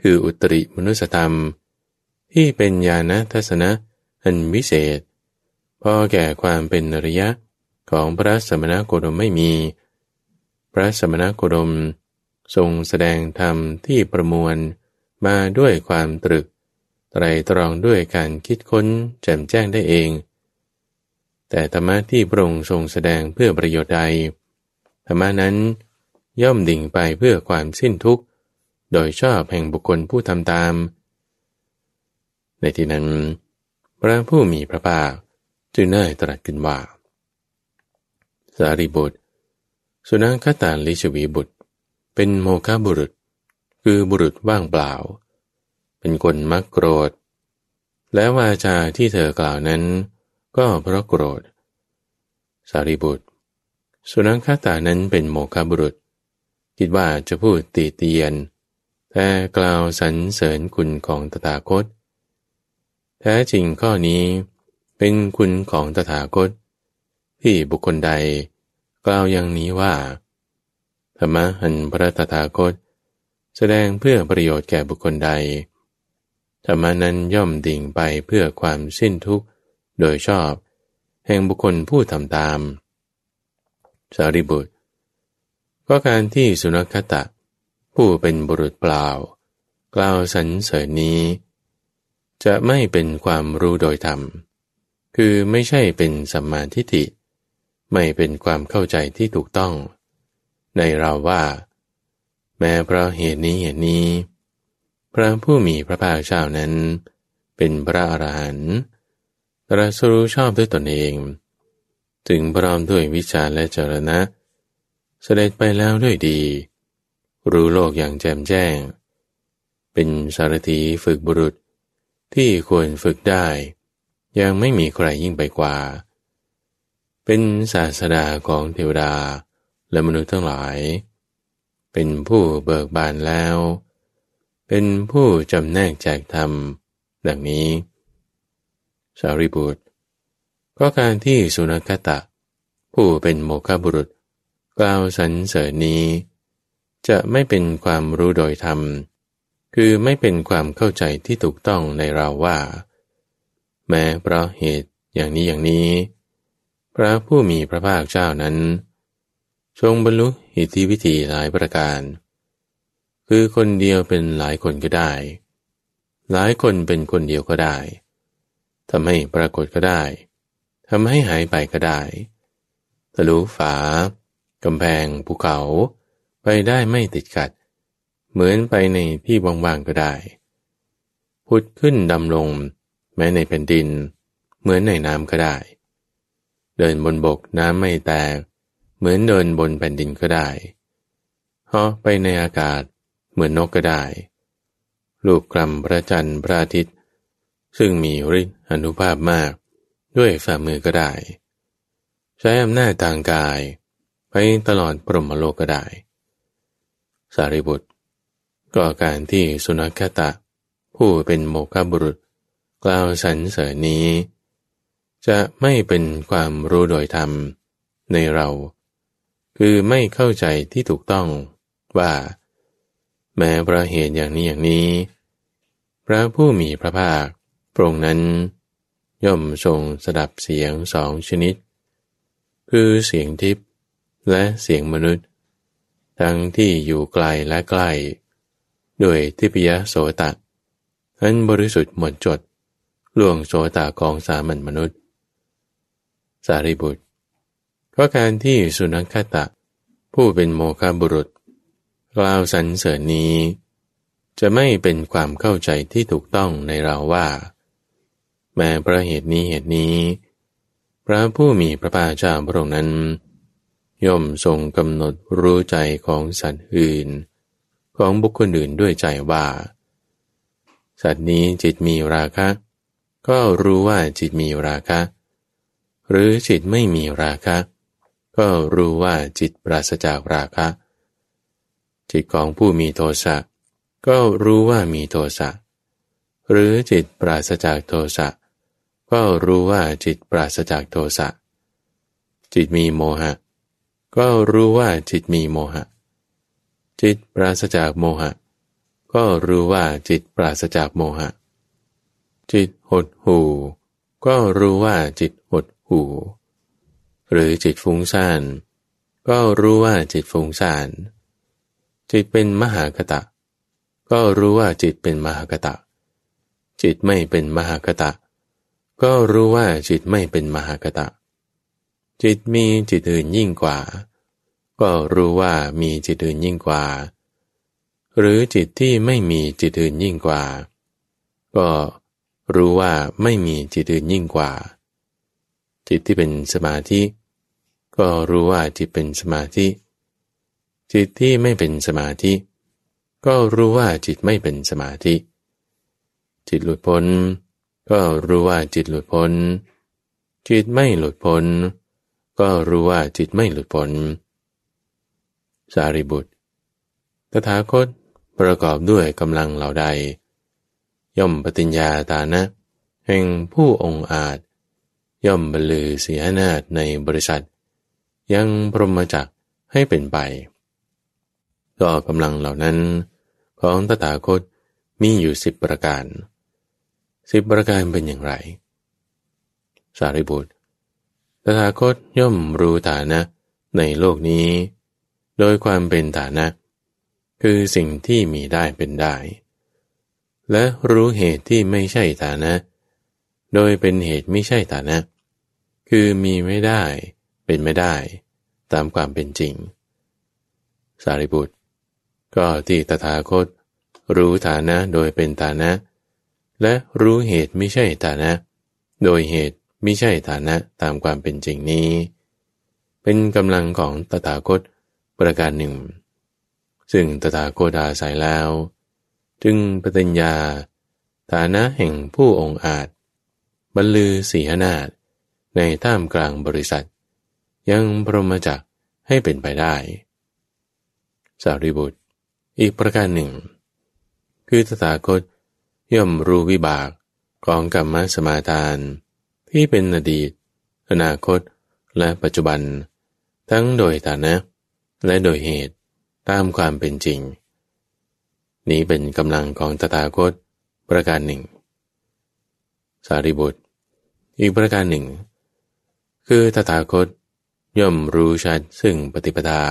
คืออุตริมนุสธรรม ที่เป็นญาณทัศนะอันวิเศษ พอแก่ความเป็นอริยะของพระสมณโคดมไม่มี พระสมณโคดมทรงแสดงธรรมที่ประมวลมาด้วยความตรึก ไตรตรองด้วยการคิดค้นแจ่มแจ้งได้เอง แต่ธรรมะที่พระองค์ทรงแสดงเพื่อประโยชน์ใด รรมะนั้น ย่อมดิ่งไปเพื่อความสิ้นทุกข์ โดยชอบแห่งบุคคลผู้ทำตาม ในที่นั้น พระผู้มีพระภาคจึงได้ตรัสขึ้นว่า สารีบุตร สุนัขตาลิชวีบุตร เป็นโมฆะบุรุษ คือบุรุษว่างเปล่า เป็นคนมักโกรธ และวาจาที่เธอกล่าวนั้น ก็เพราะโกรธ สารีบุตร สุนัขตานั้นเป็นโมฆะบุรุษ คิดว่าจะพูดตีเตียน แต่กล่าวสรรเสริญคุณของตถาคต แท้จริงข้อนี้เป็นคุณของตถาคต ที่บุคคลใด กล่าวอย่างนี้ว่า ธรรมะอันพระตถาคต แสดงเพื่อประโยชน์แก่บุคคลใด ธรรมนั้นย่อมดิ่งไปเพื่อความสิ้นทุกข์โดยชอบ แห่งบุคคลผู้ทำตาม สารีบุตร ก็การที่สุนัขตะ ผู้เป็นบุรุษเปล่า กล่าวสรรเสริญนี้ จะไม่เป็นความรู้โดยธรรม คือไม่ใช่เป็นสัมมาทิฏฐิ ไม่เป็นความเข้าใจที่ถูกต้อง ในเราว่า แม้เพราะเหตุนี้เหตุนี้ พระผู้มีพระภาคเจ้านั้น เป็นพระอรหันต์ตรัสรู้ชอบด้วยตนเอง ถึงพร้อมด้วยวิชาและจรณะ เสด็จไปแล้วด้วยดี รู้โลกอย่างแจ่มแจ้ง เป็นสารถีฝึกบุรุษที่ควรฝึกได้ ยังไม่มีใครยิ่งไปกว่า เป็นศาสดาของเทวดาและมนุษย์ทั้งหลาย เป็นผู้เบิกบานแล้ว เป็นผู้จำแนกแจกธรรม ดังนี้ สารีบุตร ก็การที่สุนัขตะ ผู้เป็นโมฆะบุรุษ กล่าวสรรเสริญนี้ จะไม่เป็นความรู้โดยธรรม คือไม่เป็นความเข้าใจที่ถูกต้องในเราว่า แม้เพราะเหตุอย่างนี้อย่างนี้ พระผู้มีพระภาคเจ้านั้น ทรงบรรลุอิทธิวิธีหลายประการ คือคนเดียวเป็นหลายคนก็ได้ หลายคนเป็นคนเดียวก็ได้ทำให้ปรากฏก็ได้ ทำให้หายไปก็ได้ทะลุฝากำแพงภูเขา ไปได้ไม่ติดขัด เหมือนไปในที่ว่างๆก็ได้ พุดขึ้นดำลง แม้ในแผ่นดิน เหมือนในน้ำก็ได้ เดินบนบกน้ำไม่แตก เหมือนเดินบนแผ่นดินก็ได้เหาะไปในอากาศเหมือนนกก็ได้ลูกกลำพระจันทร์พระอาทิตย์ ซึ่งมีฤทธิ์อนุภาพมาก ด้วยฝ่ามือก็ได้ ใช้อำนาจทางกาย ไปตลอดปรมโลกก็ได้ สารีบุตร ก็การที่สุนัขตะ ผู้เป็นโมฆะบุรุษ กล่าวสรรเสริญนี้ จะไม่เป็นความรู้โดยธรรมในเรา คือไม่เข้าใจที่ถูกต้องว่า แม้ประเหตุอย่างนี้อย่างนี้ พระผู้มีพระภาคพระองค์นั้น ย่อมทรงสดับเสียงสองชนิด คือเสียงทิพย์และเสียงมนุษย์ ทั้งที่อยู่ไกลและใกล้ ด้วยทิพยโสตะอันบริสุทธิ์หมดจดล่วงโสตากองสามัญมนุษย์ สารีบุตร เพราะการที่สุนัขตะ ผู้เป็นโมฆะบุรุษ กล่าวสรรเสริญนี้ จะไม่เป็นความเข้าใจที่ถูกต้องในเราว่า แม้พระเหตุนี้เหตุนี้ พระผู้มีพระภาคเจ้าพระองค์นั้น ย่อมทรงกำหนดรู้ใจของสัตว์อื่น ของบุคคลอื่นด้วยใจว่า สัตว์นี้จิตมีราคะ ก็รู้ว่าจิตมีราคะ หรือจิตไม่มีราคะ ก็รู้ว่าจิตปราศจากราคะ จิตของผู้มีโทสะก็รู้ว่ามีโทสะหรือจิตปราศจากโทสะ ก็รู้ว่าจิตปราศจากโทสะ จิตมีโมหะ ก็รู้ว่าจิตมีโมหะ จิตปราศจากโมหะ ก็รู้ว่าจิตปราศจากโมหะ จิตหดหู ก็รู้ว่าจิตหดหู หรือจิตฟุ้งซ่าน ก็รู้ว่าจิตฟุ้งซ่าน จิตเป็นมหากตะ ก็รู้ว่าจิตเป็นมหากตะ จิตไม่เป็นมหากตะก ก็รู้ว่าจิตไม่เป็นมหากตะ จิตมีจิตอื่นยิ่งกว่า ก็รู้ว่ามีจิตอื่นยิ่งกว่า หรือจิตที่ไม่มีจิตอื่นยิ่งกว่า ก็รู้ว่าไม่มีจิตอื่นยิ่งกว่า จิตที่เป็นสมาธิ ก็รู้ว่าจิตเป็นสมาธิ จิตที่ไม่เป็นสมาธิ ก็รู้ว่าจิตไม่เป็นสมาธิ จิตหลุดพ้น ก็รู้ว่าจิตหลุดพ้น จิตไม่หลุดพ้น ก็รู้ว่าจิตไม่หลุดพ้น สารีบุตร ตถาคตประกอบด้วยกำลังเหล่าใด ย่อมปฏิญญาตานะ แห่งผู้องอาจ ย่อมบรรลือเสียนาฏในบริษัท ยังพรหมจักให้เป็นไปก็กำลังเหล่านั้น ของตถาคตมีอยู่สิบประการ สิบประการเป็นอย่างไร สารีบุตร ตถาคตย่อมรู้ฐานะในโลกนี้ โดยความเป็นฐานะ คือสิ่งที่มีได้เป็นได้ และรู้เหตุที่ไม่ใช่ฐานะ โดยเป็นเหตุไม่ใช่ฐานะ คือมีไม่ได้ เป็นไม่ได้ ตามความเป็นจริง สารีบุตร ก็ที่ตถาคต รู้ฐานะโดยเป็นฐานะ และรู้เหตุไม่ใช่ฐานะ โดยเหตุไมิใช่ฐานะตามความเป็นจริงนี้ เป็นกำลังของตถาคตประการหนึ่ง ซึ่งตถาคตอาศัยแล้ว จึงปฏิญญา ฐานะแห่งผู้องอาจ บรรลือสีหนาฏในท่ามกลางบริษัท ยังพรหมจักให้เป็นไปได้ สารีบุตร อีกประการหนึ่ง คือตถาคต ย่อมรู้วิบากของกรรมสมาทาน ที่เป็นอดีต อนาคต และปัจจุบัน ทั้งโดยฐานะ และโดยเหตุตามความเป็นจริง นี้เป็นกำลังของตถาคตประการหนึ่ง สารีบุตร อีกประการหนึ่ง คือตถาคตย่อมรู้ชัดซึ่งปฏิปทา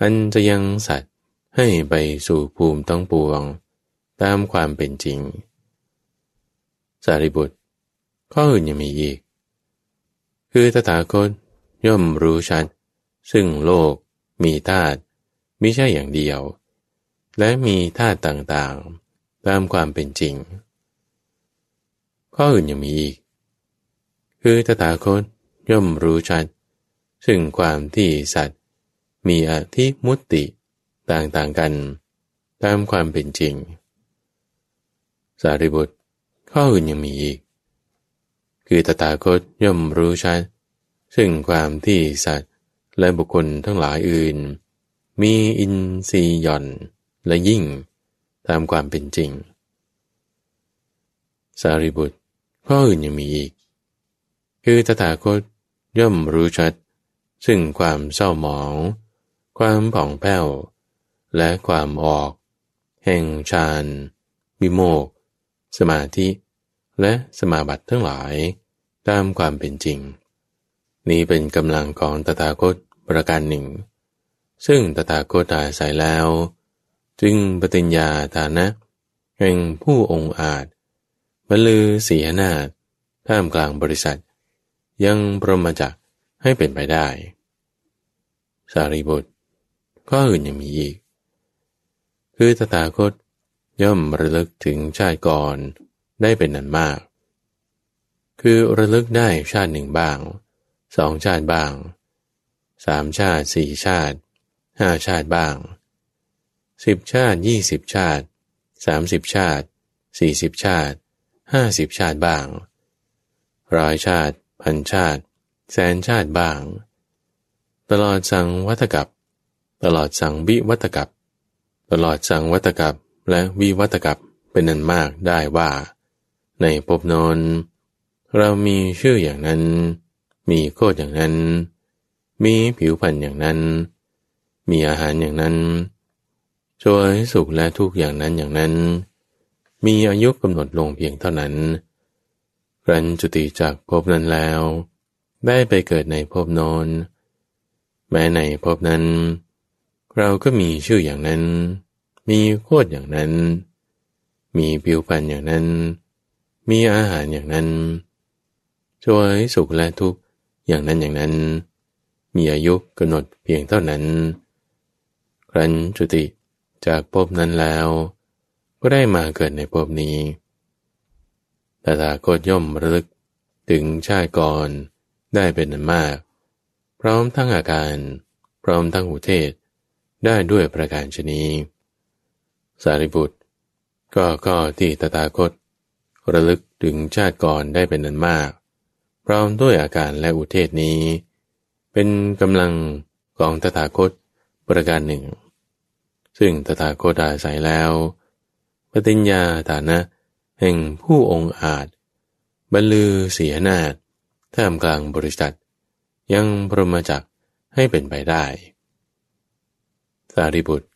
อันจะยังสัตว์ให้ไปสู่ภูมิต้องปวง ตามความเป็นจริง สารีบุตร ข้ออื่นยังมีอีก คือตถาคตย่อมรู้ชัด ซึ่งโลก มีธาตุไม่ใช่อย่างเดียว และมีธาตุต่างๆ ตามความเป็นจริง ข้ออื่นยังมีอีก คือตถาคตย่อมรู้ชัด ซึ่งความที่สัตว์ มีอธิมุตติต่างๆกัน ตามความเป็นจริง สารีบุตร ข้ออื่นยังมีอีก คือตถาคตย่อมรู้ชัด ซึ่งความที่สัตว์และบุคคลทั้งหลายอื่น มีอินทรีย์หย่อนและยิ่งตามความเป็นจริง สารีบุตร ข้ออื่นยังมีอีก คือตถาคตย่อมรู้ชัด ซึ่งความเศร้าหมอง ความผ่องแผ้ว และความออก แห่งฌานวิโมก สมาธิและสมาบัติทั้งหลายตามความเป็นจริง นี้เป็นกำลังของตถาคตประการหนึ่ง ซึ่งตถาคตอาศัยแล้ว จึงปฏิญญาฐานะแห่งผู้องค์อาจบรรลือเสียนาฏท่ามกลางบริษัท ยังปรมจักให้เป็นไปได้ สารีบุตรก็อื่นยังมีอีก คือตถาคต ย่อมระลึกถึงชาติก่อนได้เป็นนันมาก คือระลึกได้ชาติหนึ่งบ้าง สองชาติบ้าง สามชาติสี่ชาติ ห้าชาติบ้างสิบชาติยี่สิบชาติสามสิบชาติสี่สิบชาติห้าสิบชาติบ้างร้อยชาติพันชาติ แสนชาติบ้าง ตลอดสังวัตกับ ตลอดสังวิวัตกับ ตลอดสังวัตกับ และวิวัตกับเป็นนันมากได้ว่า ในภพนนเรามีชื่ออย่างนั้น มีโคดอย่างนั้น มีผิวพรรณอย่างนั้น มีอาหารอย่างนั้นช่วยสุขและทุกอย่างนั้นอย่างนั้น มีอายุกำหนดลงเพียงเท่านั้นรันจุติจากภพนั้นแล้ว ได้ไปเกิดในภพนนแม้ในภพนั้น เราก็มีชื่ออย่างนั้น มีโคตรอย่างนั้น มีผิวพรรณอย่างนั้น มีอาหารอย่างนั้นช่วยสุขและทุกข์อย่างนั้นอย่างนั้น มีอายุกำหนดเพียงเท่านั้น ครั้นจุติจากภพนั้นแล้ว ก็ได้มาเกิดในภพนี้แต่ถ้าคตย่อมระลึกถึงชาติก่อนได้เป็นนันมาก พร้อมทั้งอาการ พร้อมทั้งหูเทศได้ด้วยประการชนี สารีบุตร ก็ก็ที่ตถาคต ระลึกถึงชาติก่อนได้เป็นนันมาก พร้อมด้วยอาการและอุเทศนี้ เป็นกำลังของตถาคตประการหนึ่ง ซึ่งตถาคตอาศัยแล้ว ปฏิญญาฐานะ แห่งผู้องค์อาจ บรรลือเสียนาฏท่ามกลางบริษัท ยังพรหมจักให้เป็นไปได้ สารีบุตร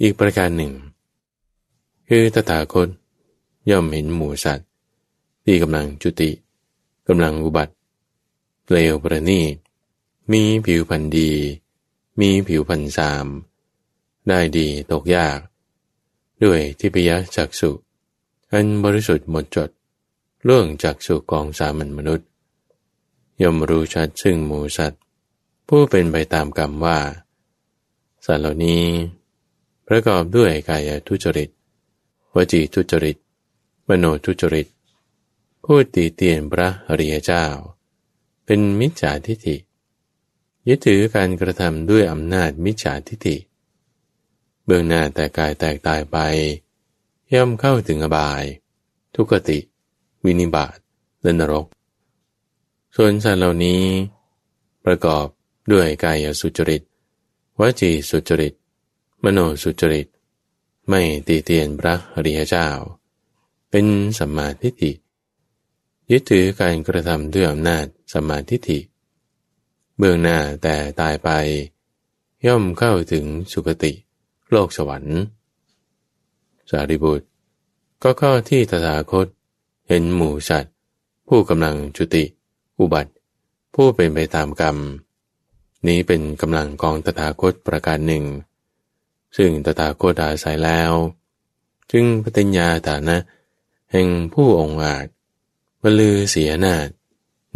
อีกประการหนึ่ง คือตถาคต ย่อมเห็นหมูสัตว์ ที่กำลังจุติกำลังอุบัติเลวประณีตมีผิวพันธ์ดี มีผิวพันธ์สาม ได้ดีตกยาก ด้วยทิพยจักสุอันบริสุทธิ์หมดจดเรื่องจักสุกองสามัญมนุษย์ ย่อมรู้ชัดซึ่งหมูสัตว์ ผู้เป็นไปตามกรรมว่า สัตว์เหล่านี้ ประกอบด้วยกายทุจริต วจีทุจริต มโนทุจริต พูดตีเตียนพระอริยเจ้า เป็นมิจฉาทิฏฐิ ยึดถือการกระทำด้วยอำนาจมิจฉาทิฏฐิ เบื้องหน้าแต่กายแตกตายไป ย่อมเข้าถึงอบาย ทุกติ วินิบาตและนรก ส่วนสัตว์เหล่านี้ ประกอบด้วยกายสุจริตวจีสุจริต มโนสุจริต ไม่ตีเตียนพระอริยเจ้า เป็นสัมมาทิฏฐิ ยึดถือการกระทำด้วยอำนาจสัมมาทิฏฐิ เบื้องหน้าแต่ตายไป ย่อมเข้าถึงสุคติ โลกสวรรค์ สารีบุตร ก็ข้อที่ตถาคตเห็นหมู่สัตว์ ผู้กำลังจุติ อุบัติ ผู้เป็นไปตามกรรม นี้เป็นกำลังกองตถาคตประการหนึ่ง ซึ่งตถาคตอาศัยแล้ว จึงปฏิญญาฐานะ แห่งผู้องค์อาจบรลือเสียนาฏ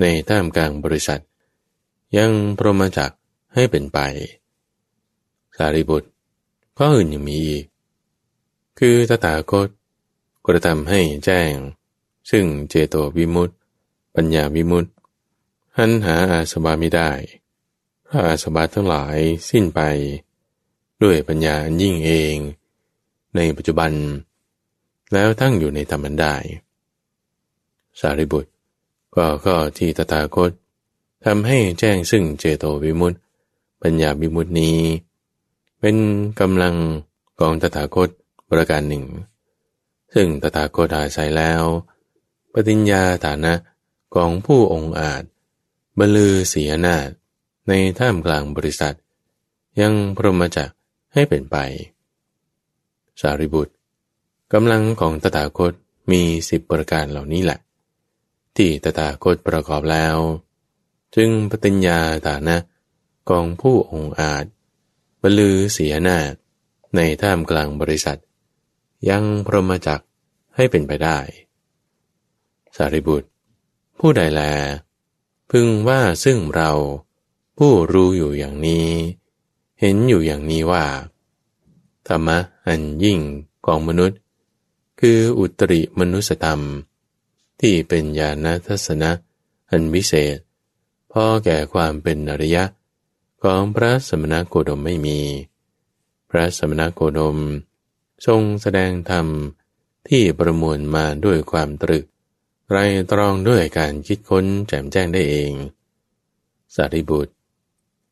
ในท่ามกลางบริษัท ยังพรหมจักให้เป็นไป สารีบุตรก็อื่นยังมีอีก คือตถาคตกระทำให้แจ้ง ซึ่งเจโตวิมุตติ ปัญญาวิมุตติหันหาอาสวะไม่ได้พระอาสวะทั้งหลายสิ้นไป ด้วยปัญญาอันยิ่งเอง ในปัจจุบัน แล้วตั้งอยู่ในธรรมันได้ สารีบุตร ก็ข้อที่ตถาคตทำให้แจ้งซึ่งเจโตวิมุตติ ปัญญาวิมุตตินี้ เป็นกำลังของตถาคตประการหนึ่ง ซึ่งตถาคตอาศัยแล้ว ปฏิญญาฐานะของผู้องค์อาจบลือเสียนาฏในท่ามกลางบริษัท ยังพรหมจัก ให้เป็นไป สารีบุตรกำลังของตถาคตมีสิบประการเหล่านี้แหละ ที่ตถาคตประกอบแล้ว จึงปฏิญญาฐานะกองผู้องอาจบลือเสียนาฏในท่ามกลางบริษัท ยังพรหมจักให้เป็นไปได้ สารีบุตร ผู้ใดแล พึงว่าซึ่งเราผู้รู้อยู่อย่างนี้ เห็นอยู่อย่างนี้ว่า ธรรมะอันยิ่งของมนุษย์ คืออุตริมนุสธรรม ที่เป็นญาณทัศนะ อันวิเศษพอแก่ความเป็นอริยะ ของพระสมณโคดมไม่มี พระสมณโคดม ทรงแสดงธรรมที่ประมวลมาด้วยความตรึกไรตรองด้วยการคิดค้นแจ่มแจ้งได้เอง สารีบุตร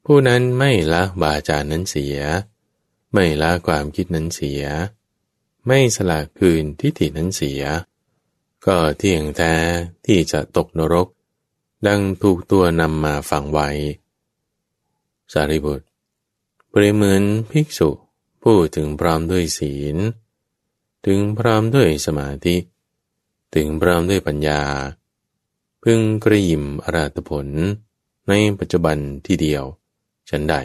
ผู้นั้นไม่ละวาจานั้นเสีย ไม่ละความคิดนั้นเสีย ไม่สละคืนทิฏฐินั้นเสีย ก็เที่ยงแท้ที่จะตกนรก ดังถูกตัวนำมาฝังไว้ สารีบุตร เปรียเหมือนภิกษุผู้ถึงพร้อมด้วยศีล ถึงพร้อมด้วยสมาธิ ถึงพร้อมด้วยปัญญา พึงกระยิมอราตผลในปัจจุบันที่เดียว ฉันใด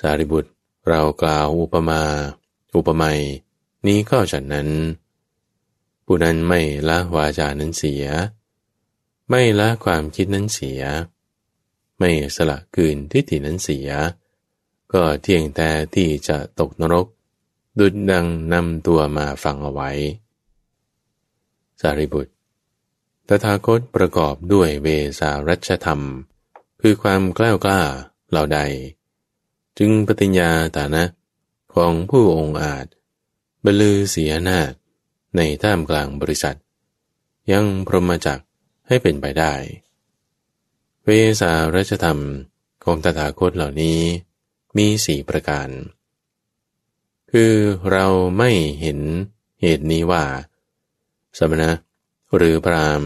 สารีบุตรเรากล่าวอุปมา อุปไมยนี้ก็ฉันนั้น ผู้นั้นไม่ละวาจานั้นเสีย ไม่ละความคิดนั้นเสีย ไม่สละคืนทิฏฐินั้นเสีย ก็เที่ยงแต่ที่จะตกนรก ดุดดังนำตัวมาฟังเอาไว้ สารีบุตรตถาคตประกอบด้วยเวสารัชธรรม คือความกล้ากล้าเหล่าใด จึงปฏิญญาฐานะของผู้องค์อาจบลือเสียนาฏในท่ามกลางบริษัท ยังพรหมจักให้เป็นไปได้ เวสารัชธรรมของตถาคตเหล่านี้มีสี่ประการ คือเราไม่เห็นเหตุนี้ว่า สมณะหรือพราม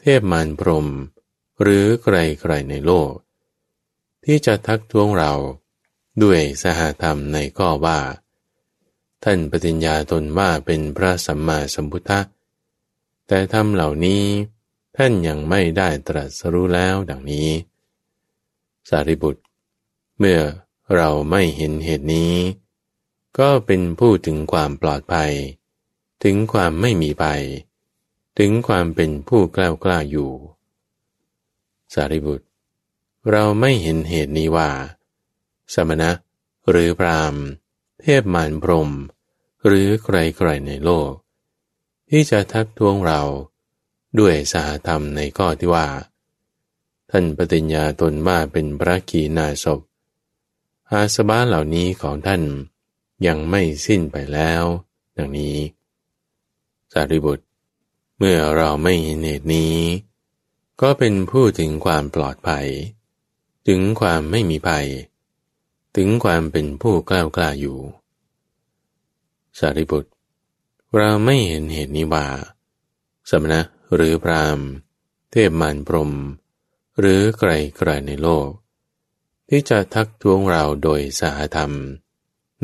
เทพมารพรม หรือใครๆในโลก ที่จะทักท้วงเราด้วยสหธรรมในข้อว่า ท่านปฏิญญาตนว่าเป็นพระสัมมาสัมพุทธะแต่ธรรมเหล่านี้ท่านยังไม่ได้ตรัสรู้แล้วดังนี้ สารีบุตร เมื่อเราไม่เห็นเหตุนี้ ก็เป็นผู้ถึงความปลอดภัย ถึงความไม่มีภัยถึงความเป็นผู้กล้ากล้าอยู่ สารีบุตร เราไม่เห็นเหตุนี้ว่า สมณะ หรือพรามเทพมารพรม หรือใครๆในโลก ที่จะทักท้วงเราด้วยสาธรรมในข้อที่ว่า ท่านปฏิญญาตนว่าเป็นพระขีณาศพ อาสบาเหล่านี้ของท่านยังไม่สิ้นไปแล้ว ดังนี้ สารีบุตร เมื่อเราไม่เห็นเหตุนี้ ก็เป็นผู้ถึงความปลอดภัย ถึงความไม่มีภัย ถึงความเป็นผู้กล้ากล้าอยู่ สารีบุตร เราไม่เห็นเหตุนี้ว่าสมณะหรือพรามเทพมารพรม หรือใครใครในโลก ที่จะทักท้วงเราโดยสาธรรม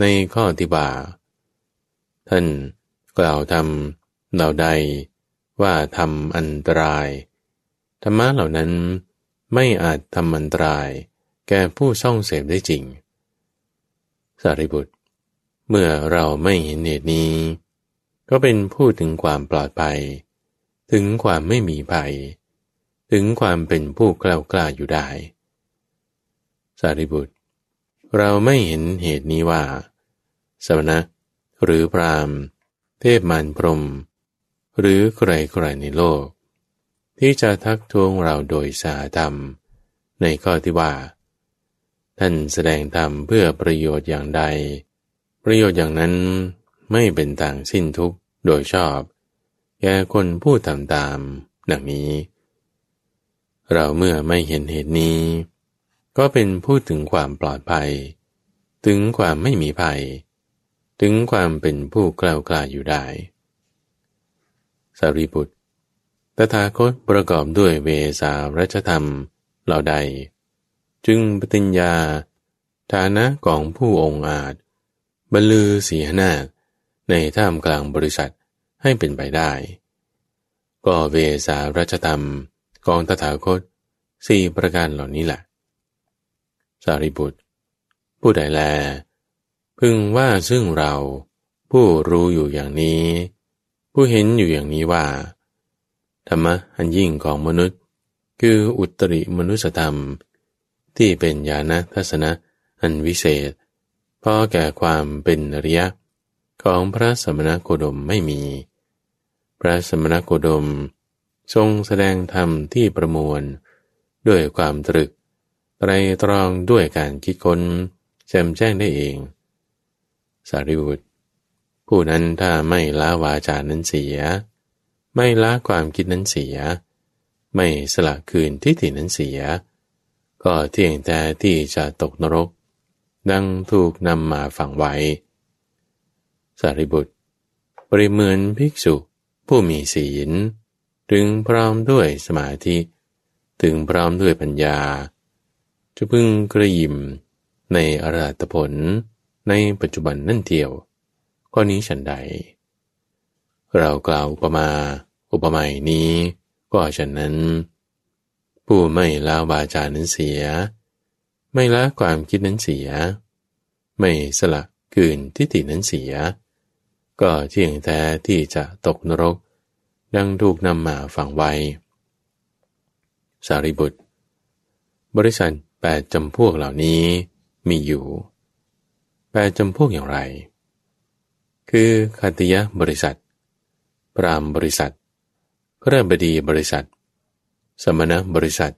ในข้อที่บาท่านกล่าวทำเหล่าใดว่าทำอันตราย ธรรมะเหล่านั้นไม่อาจทำอันตราย แก่ผู้ส่องเสพได้จริง สารีบุตร เมื่อเราไม่เห็นเหตุนี้ ก็เป็นผู้ถึงความปลอดภัย ถึงความไม่มีภัย ถึงความเป็นผู้กล้ากล้าอยู่ได้ สารีบุตร เราไม่เห็นเหตุนี้ว่า สมณะ หรือพรามเทพมารพรม หรือใครๆในโลก ที่จะทักท้วงเราโดยสาธรรม ในข้อที่ว่า ท่านแสดงธรรมเพื่อประโยชน์อย่างใด ประโยชน์อย่างนั้นไม่เป็นต่างสิ้นทุกโดยชอบ แก่คนผู้ทำตามดังนี้ เราเมื่อไม่เห็นเหตุนี้ ก็เป็นพูดถึงความปลอดภัย ถึงความไม่มีภัย ถึงความเป็นผู้กล้ากล้าอยู่ได้ สารีบุตร ตถาคตประกอบด้วยเวสารัชธรรมเหล่าใด จึงปฏิญญา ฐานะของผู้องอาจบรรลือเสียนาในท่ามกลางบริษัทให้เป็นไปได้ ก็เวสารัชธรรมกองตถาคตสี่ประการเหล่านี้แหละ สารีบุตร ผู้ใดแล พึงว่าซึ่งเราผู้รู้อยู่อย่างนี้ ผู้เห็นอยู่อย่างนี้ว่า รรมะอันยิ่งของมนุษย์ คืออุตริมนุสธรรม ที่เป็นญาณทัศนะอันวิเศษพอแก่ความเป็นอริยะของพระสมณโคดมไม่มี พระสมณโคดม ทรงแสดงธรรมที่ประมวล ด้วยความตรึกไตรตรองด้วยการคิดค้นแจ่มแจ้งได้เอง สารีบุตร ผู้นั้นถ้าไม่ละวาจานั้นเสีย ไม่ละความคิดนั้นเสีย ไม่สละคืนทิฏฐินั้นเสีย ก็เที่ยงแต่ที่จะตกนรก ดังถูกนำมาฝังไว้ สารีบุตร ปริเมือนภิกษุผู้มีศีล ถึงพร้อมด้วยสมาธิ ถึงพร้อมด้วยปัญญา จะพึงกระยิมในอรัตผลในปัจจุบันนั่นเทียว ข้อนี้ฉันใด เรากล่าวอุปมา อุปไมยนี้ ก็ฉันนั้น ผู้ไม่ละวาจานั้นเสีย ไม่ละความคิดนั้นเสีย ไม่สละกืนทิฏฐินั้นเสีย ก็เที่ยงแท้ที่จะตกนรก ดังถูกนำมาฝังไว้ สารีบุตร บริษัทแปดจำพวกเหล่านี้มีอยู่แปดจำพวกอย่างไร คือคัตยะบริษัท พรามบริษัทพระบดีบริษัท สมณบริษัท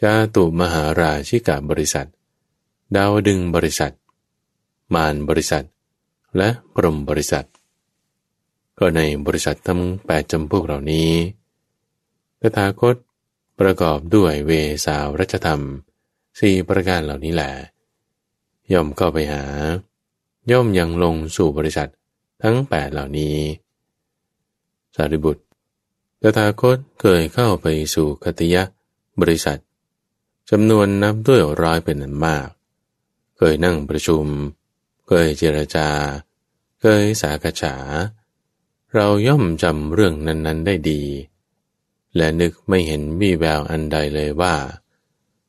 จาตุมหาราชิกาบริษัท ดาวดึงบริษัท มารบริษัท และปรมบริษัท ก็ในบริษัททั้งแปดจำพวกเหล่านี้ตถาคตประกอบด้วยเวสาวรัชธรรมสี่ประการเหล่านี้แหละย่อมเข้าไปหา ย่อมยังลงสู่บริษัททั้งแปดเหล่านี้ สารีบุตร ตถาคตเคยเข้าไปสู่คติยะบริษัทจำนวนนับด้วยร้อยเป็นอันมาก เคยนั่งประชุม เคยเจรจา เคยสากฉา เราย่อมจำเรื่องนั้น ๆได้ดี และนึกไม่เห็นมีแววอันใดเลยว่า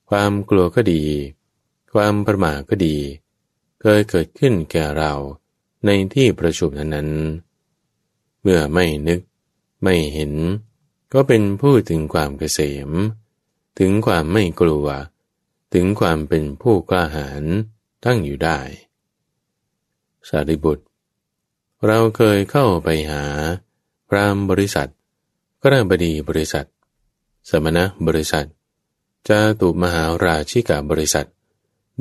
ความกลัวก็ดี ความประมาทก็ดี เคยเกิดขึ้นแก่เราในที่ประชุมนั้นๆ เมื่อไม่นึก ไม่เห็น ก็เป็นผู้ถึงความเกษม ถึงความไม่กลัว ถึงความเป็นผู้กล้าหาญตั้งอยู่ได้ สารีบุตร เราเคยเข้าไปหา พรามบริษัทกระบดีบริษัท สมณะบริษัทจาตุมหาราชิกาบริษัท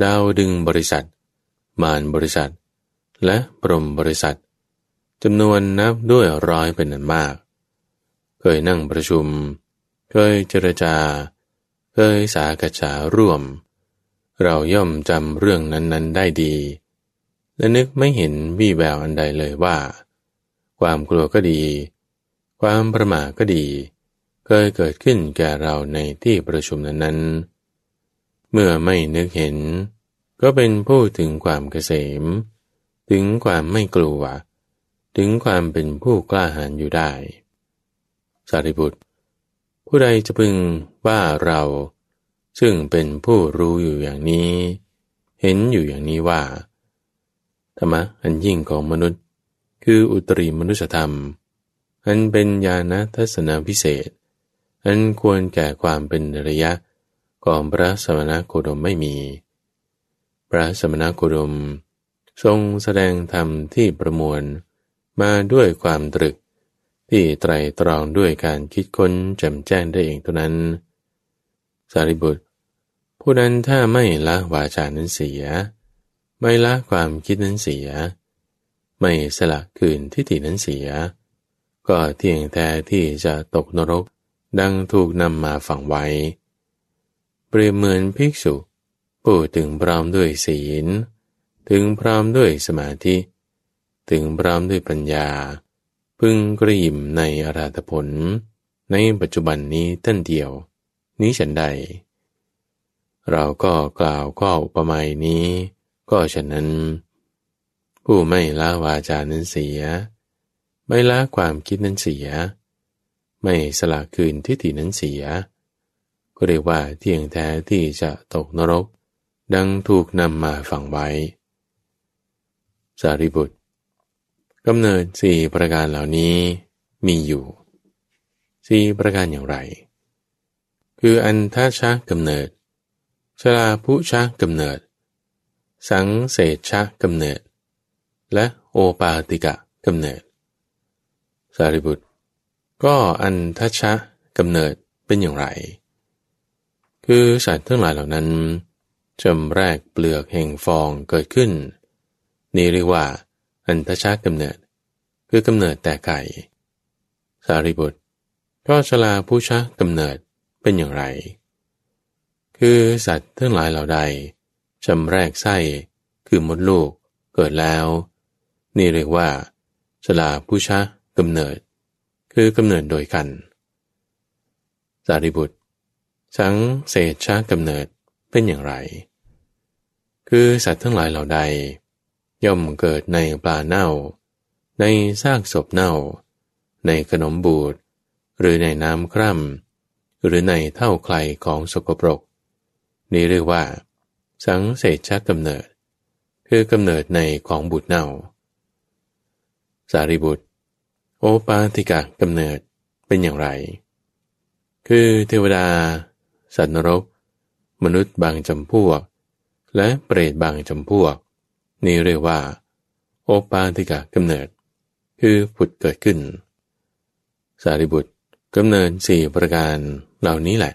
ดาวดึงบริษัท มารบริษัท และปรมบริษัทจำนวนนับด้วยร้อยเป็นอันมาก เคยนั่งประชุม เคยเจรจา เคยสากฉาร่วม เราย่อมจำเรื่องนั้นๆได้ดี และนึกไม่เห็นวี่แววอันใดเลยว่า ความกลัวก็ดี ความประมาทก็ดี เคยเกิดขึ้นแก่เราในที่ประชุมนั้นๆ เมื่อไม่นึกเห็น ก็เป็นผู้ถึงความเกษม ถึงความไม่กลัว ถึงความเป็นผู้กล้าหาญอยู่ได้ สารีบุตร ผู้ใดจะพึงว่าเรา ซึ่งเป็นผู้รู้อยู่อย่างนี้ เห็นอยู่อย่างนี้ว่า ธรรมะอันยิ่งของมนุษย์ คืออุตริมนุสธรรม อันเป็นญาณทัศนพิเศษ อันควรแก่ความเป็นระยะของพระสมณโคดมไม่มี พระสมณโคดม ทรงแสดงธรรมที่ประมวลมาด้วยความตรึก ที่ไตรตรองด้วยการคิดค้นแจ่มแจ้งได้เองเท่านั้น สารีบุตร ผู้นั้นถ้าไม่ละวาจานั้นเสีย ไม่ละความคิดนั้นเสีย ไม่สละคืนทิฏฐินั้นเสีย ก็เที่ยงแท้ที่จะตกนรกดังถูกนำมาฝังไว้ เปรียบเหมือนภิกษุผู้ถึงพร้อมด้วยศีล ถึงพร้อมด้วยสมาธิ ถึงพร้อมด้วยปัญญา พึงกระยิมในอาราธผล ในปัจจุบันนี้ท่านเดียว นี้ฉันใด เราก็กล่าวข้ออุปมานี้ ก็ฉะนั้น ผู้ไม่ละวาจานั้นเสีย ไม่ละความคิดนั้นเสีย ไม่สละคืนทิฏฐินั้นเสีย ก็เรียกว่าเที่ยงแท้ที่จะตกนรก ดังถูกนำมาฝังไว้ สารีบุตร กำเนิดสี่ประการเหล่านี้มีอยู่สี่ประการอย่างไร คืออันทาชักกำเนิด ชลาผู้ชักกำเนิด สังเศษชักกำเนิด และโอปาติกะกำเนิด สารีบุตร ก็อันทัชชะกำเนิดเป็นอย่างไร คือสัตว์ทั้งหลายเหล่านั้นจำแรกเปลือกแห่งฟองเกิดขึ้น นี่เรียกว่าอันทชากำเนิด คือกำเนิดแต่ไก่ สารีบุตรก็ชลาผู้ชักกำเนิดเป็นอย่างไร คือสัตว์ทั้งหลายเหล่าใดจำแรกไส้คือมดลูกเกิดแล้ว นี่เรียกว่าชลาผู้ชักกำเนิด คือกำเนิดโดยกัน สารีบุตร สังเศษชักกำเนิดเป็นอย่างไร คือสัตว์ทั้งหลายเหล่าใด ย่อมเกิดในปลาเน่า ในซากศพเน่า ในขนมบูด หรือในน้ำคร่ำหรือในเท่าใครของสกปรก นี้เรียกว่า สังเศษชักกำเนิด คือกำเนิดในของบุตรเน่า สารีบุตร โอปาติกะกำเนิดเป็นอย่างไร คือเทวดา สัตว์นรก มนุษย์บางจำพวก และเปรตบางจำพวก นี่เรียกว่า โอปาติกะกำเนิด คือผุดเกิดขึ้น สารีบุตรกำเนิดสี่ประการเหล่านี้แหละ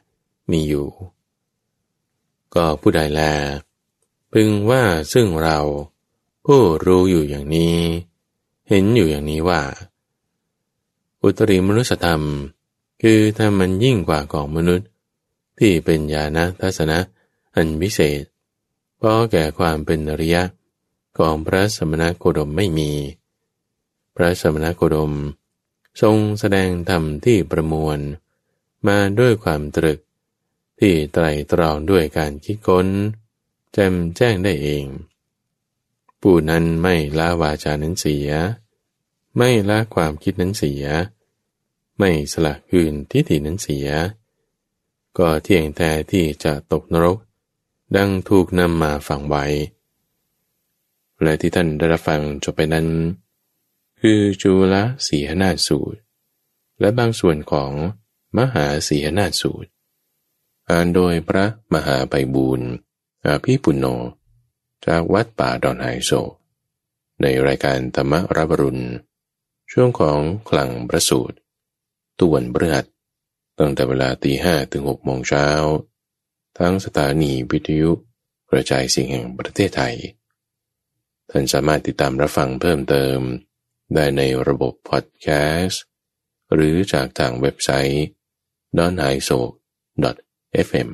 มีอยู่ ก็ผู้ใดแล พึงว่าซึ่งเราผู้รู้อยู่อย่างนี้ เห็นอยู่อย่างนี้ว่า อุตริมนุสธรรม คือถ้ามันยิ่งกว่าของมนุษย์ ที่เป็นญาณทัศนะ อันวิเศษ เพราะแก่ความเป็นอริยะของพระสมณโคดมไม่มี พระสมณโคดม ทรงแสดงธรรมที่ประมวล มาด้วยความตรึก ที่ไตรตรองด้วยการคิดค้น แจมแจ้งได้เอง ผู้นั้นไม่ละวาจานั้นเสีย ไม่ละความคิดนั้นเสีย ไม่สละคืนทิฏฐินั้นเสีย ก็เที่ยงแต่ที่จะตกนรก ดังถูกนำมาฝังไว้และที่ท่านได้รับฟังจบไปนั้น คือจุลสีหนาสูตร และบางส่วนของมหาสีหนาสูตร อ่านโดยพระมหาไบบูรณ์อาภีปุณโญจากวัดป่าดอนไฮโซ ในรายการธรรมรับรุณ ช่วงของคลังประสูตรตุวันเบือดตั้งแต่เวลาตีห้ถึงหกโมงเช้า ทั้งสถานีวิทยุกระจายเสียงแห่งประเทศไทย ท่านสามารถติดตามรับฟังเพิ่มเติม ได้ในระบบพอดแคสต์ หรือจากทางเว็บไซต์ d o n a i s o fm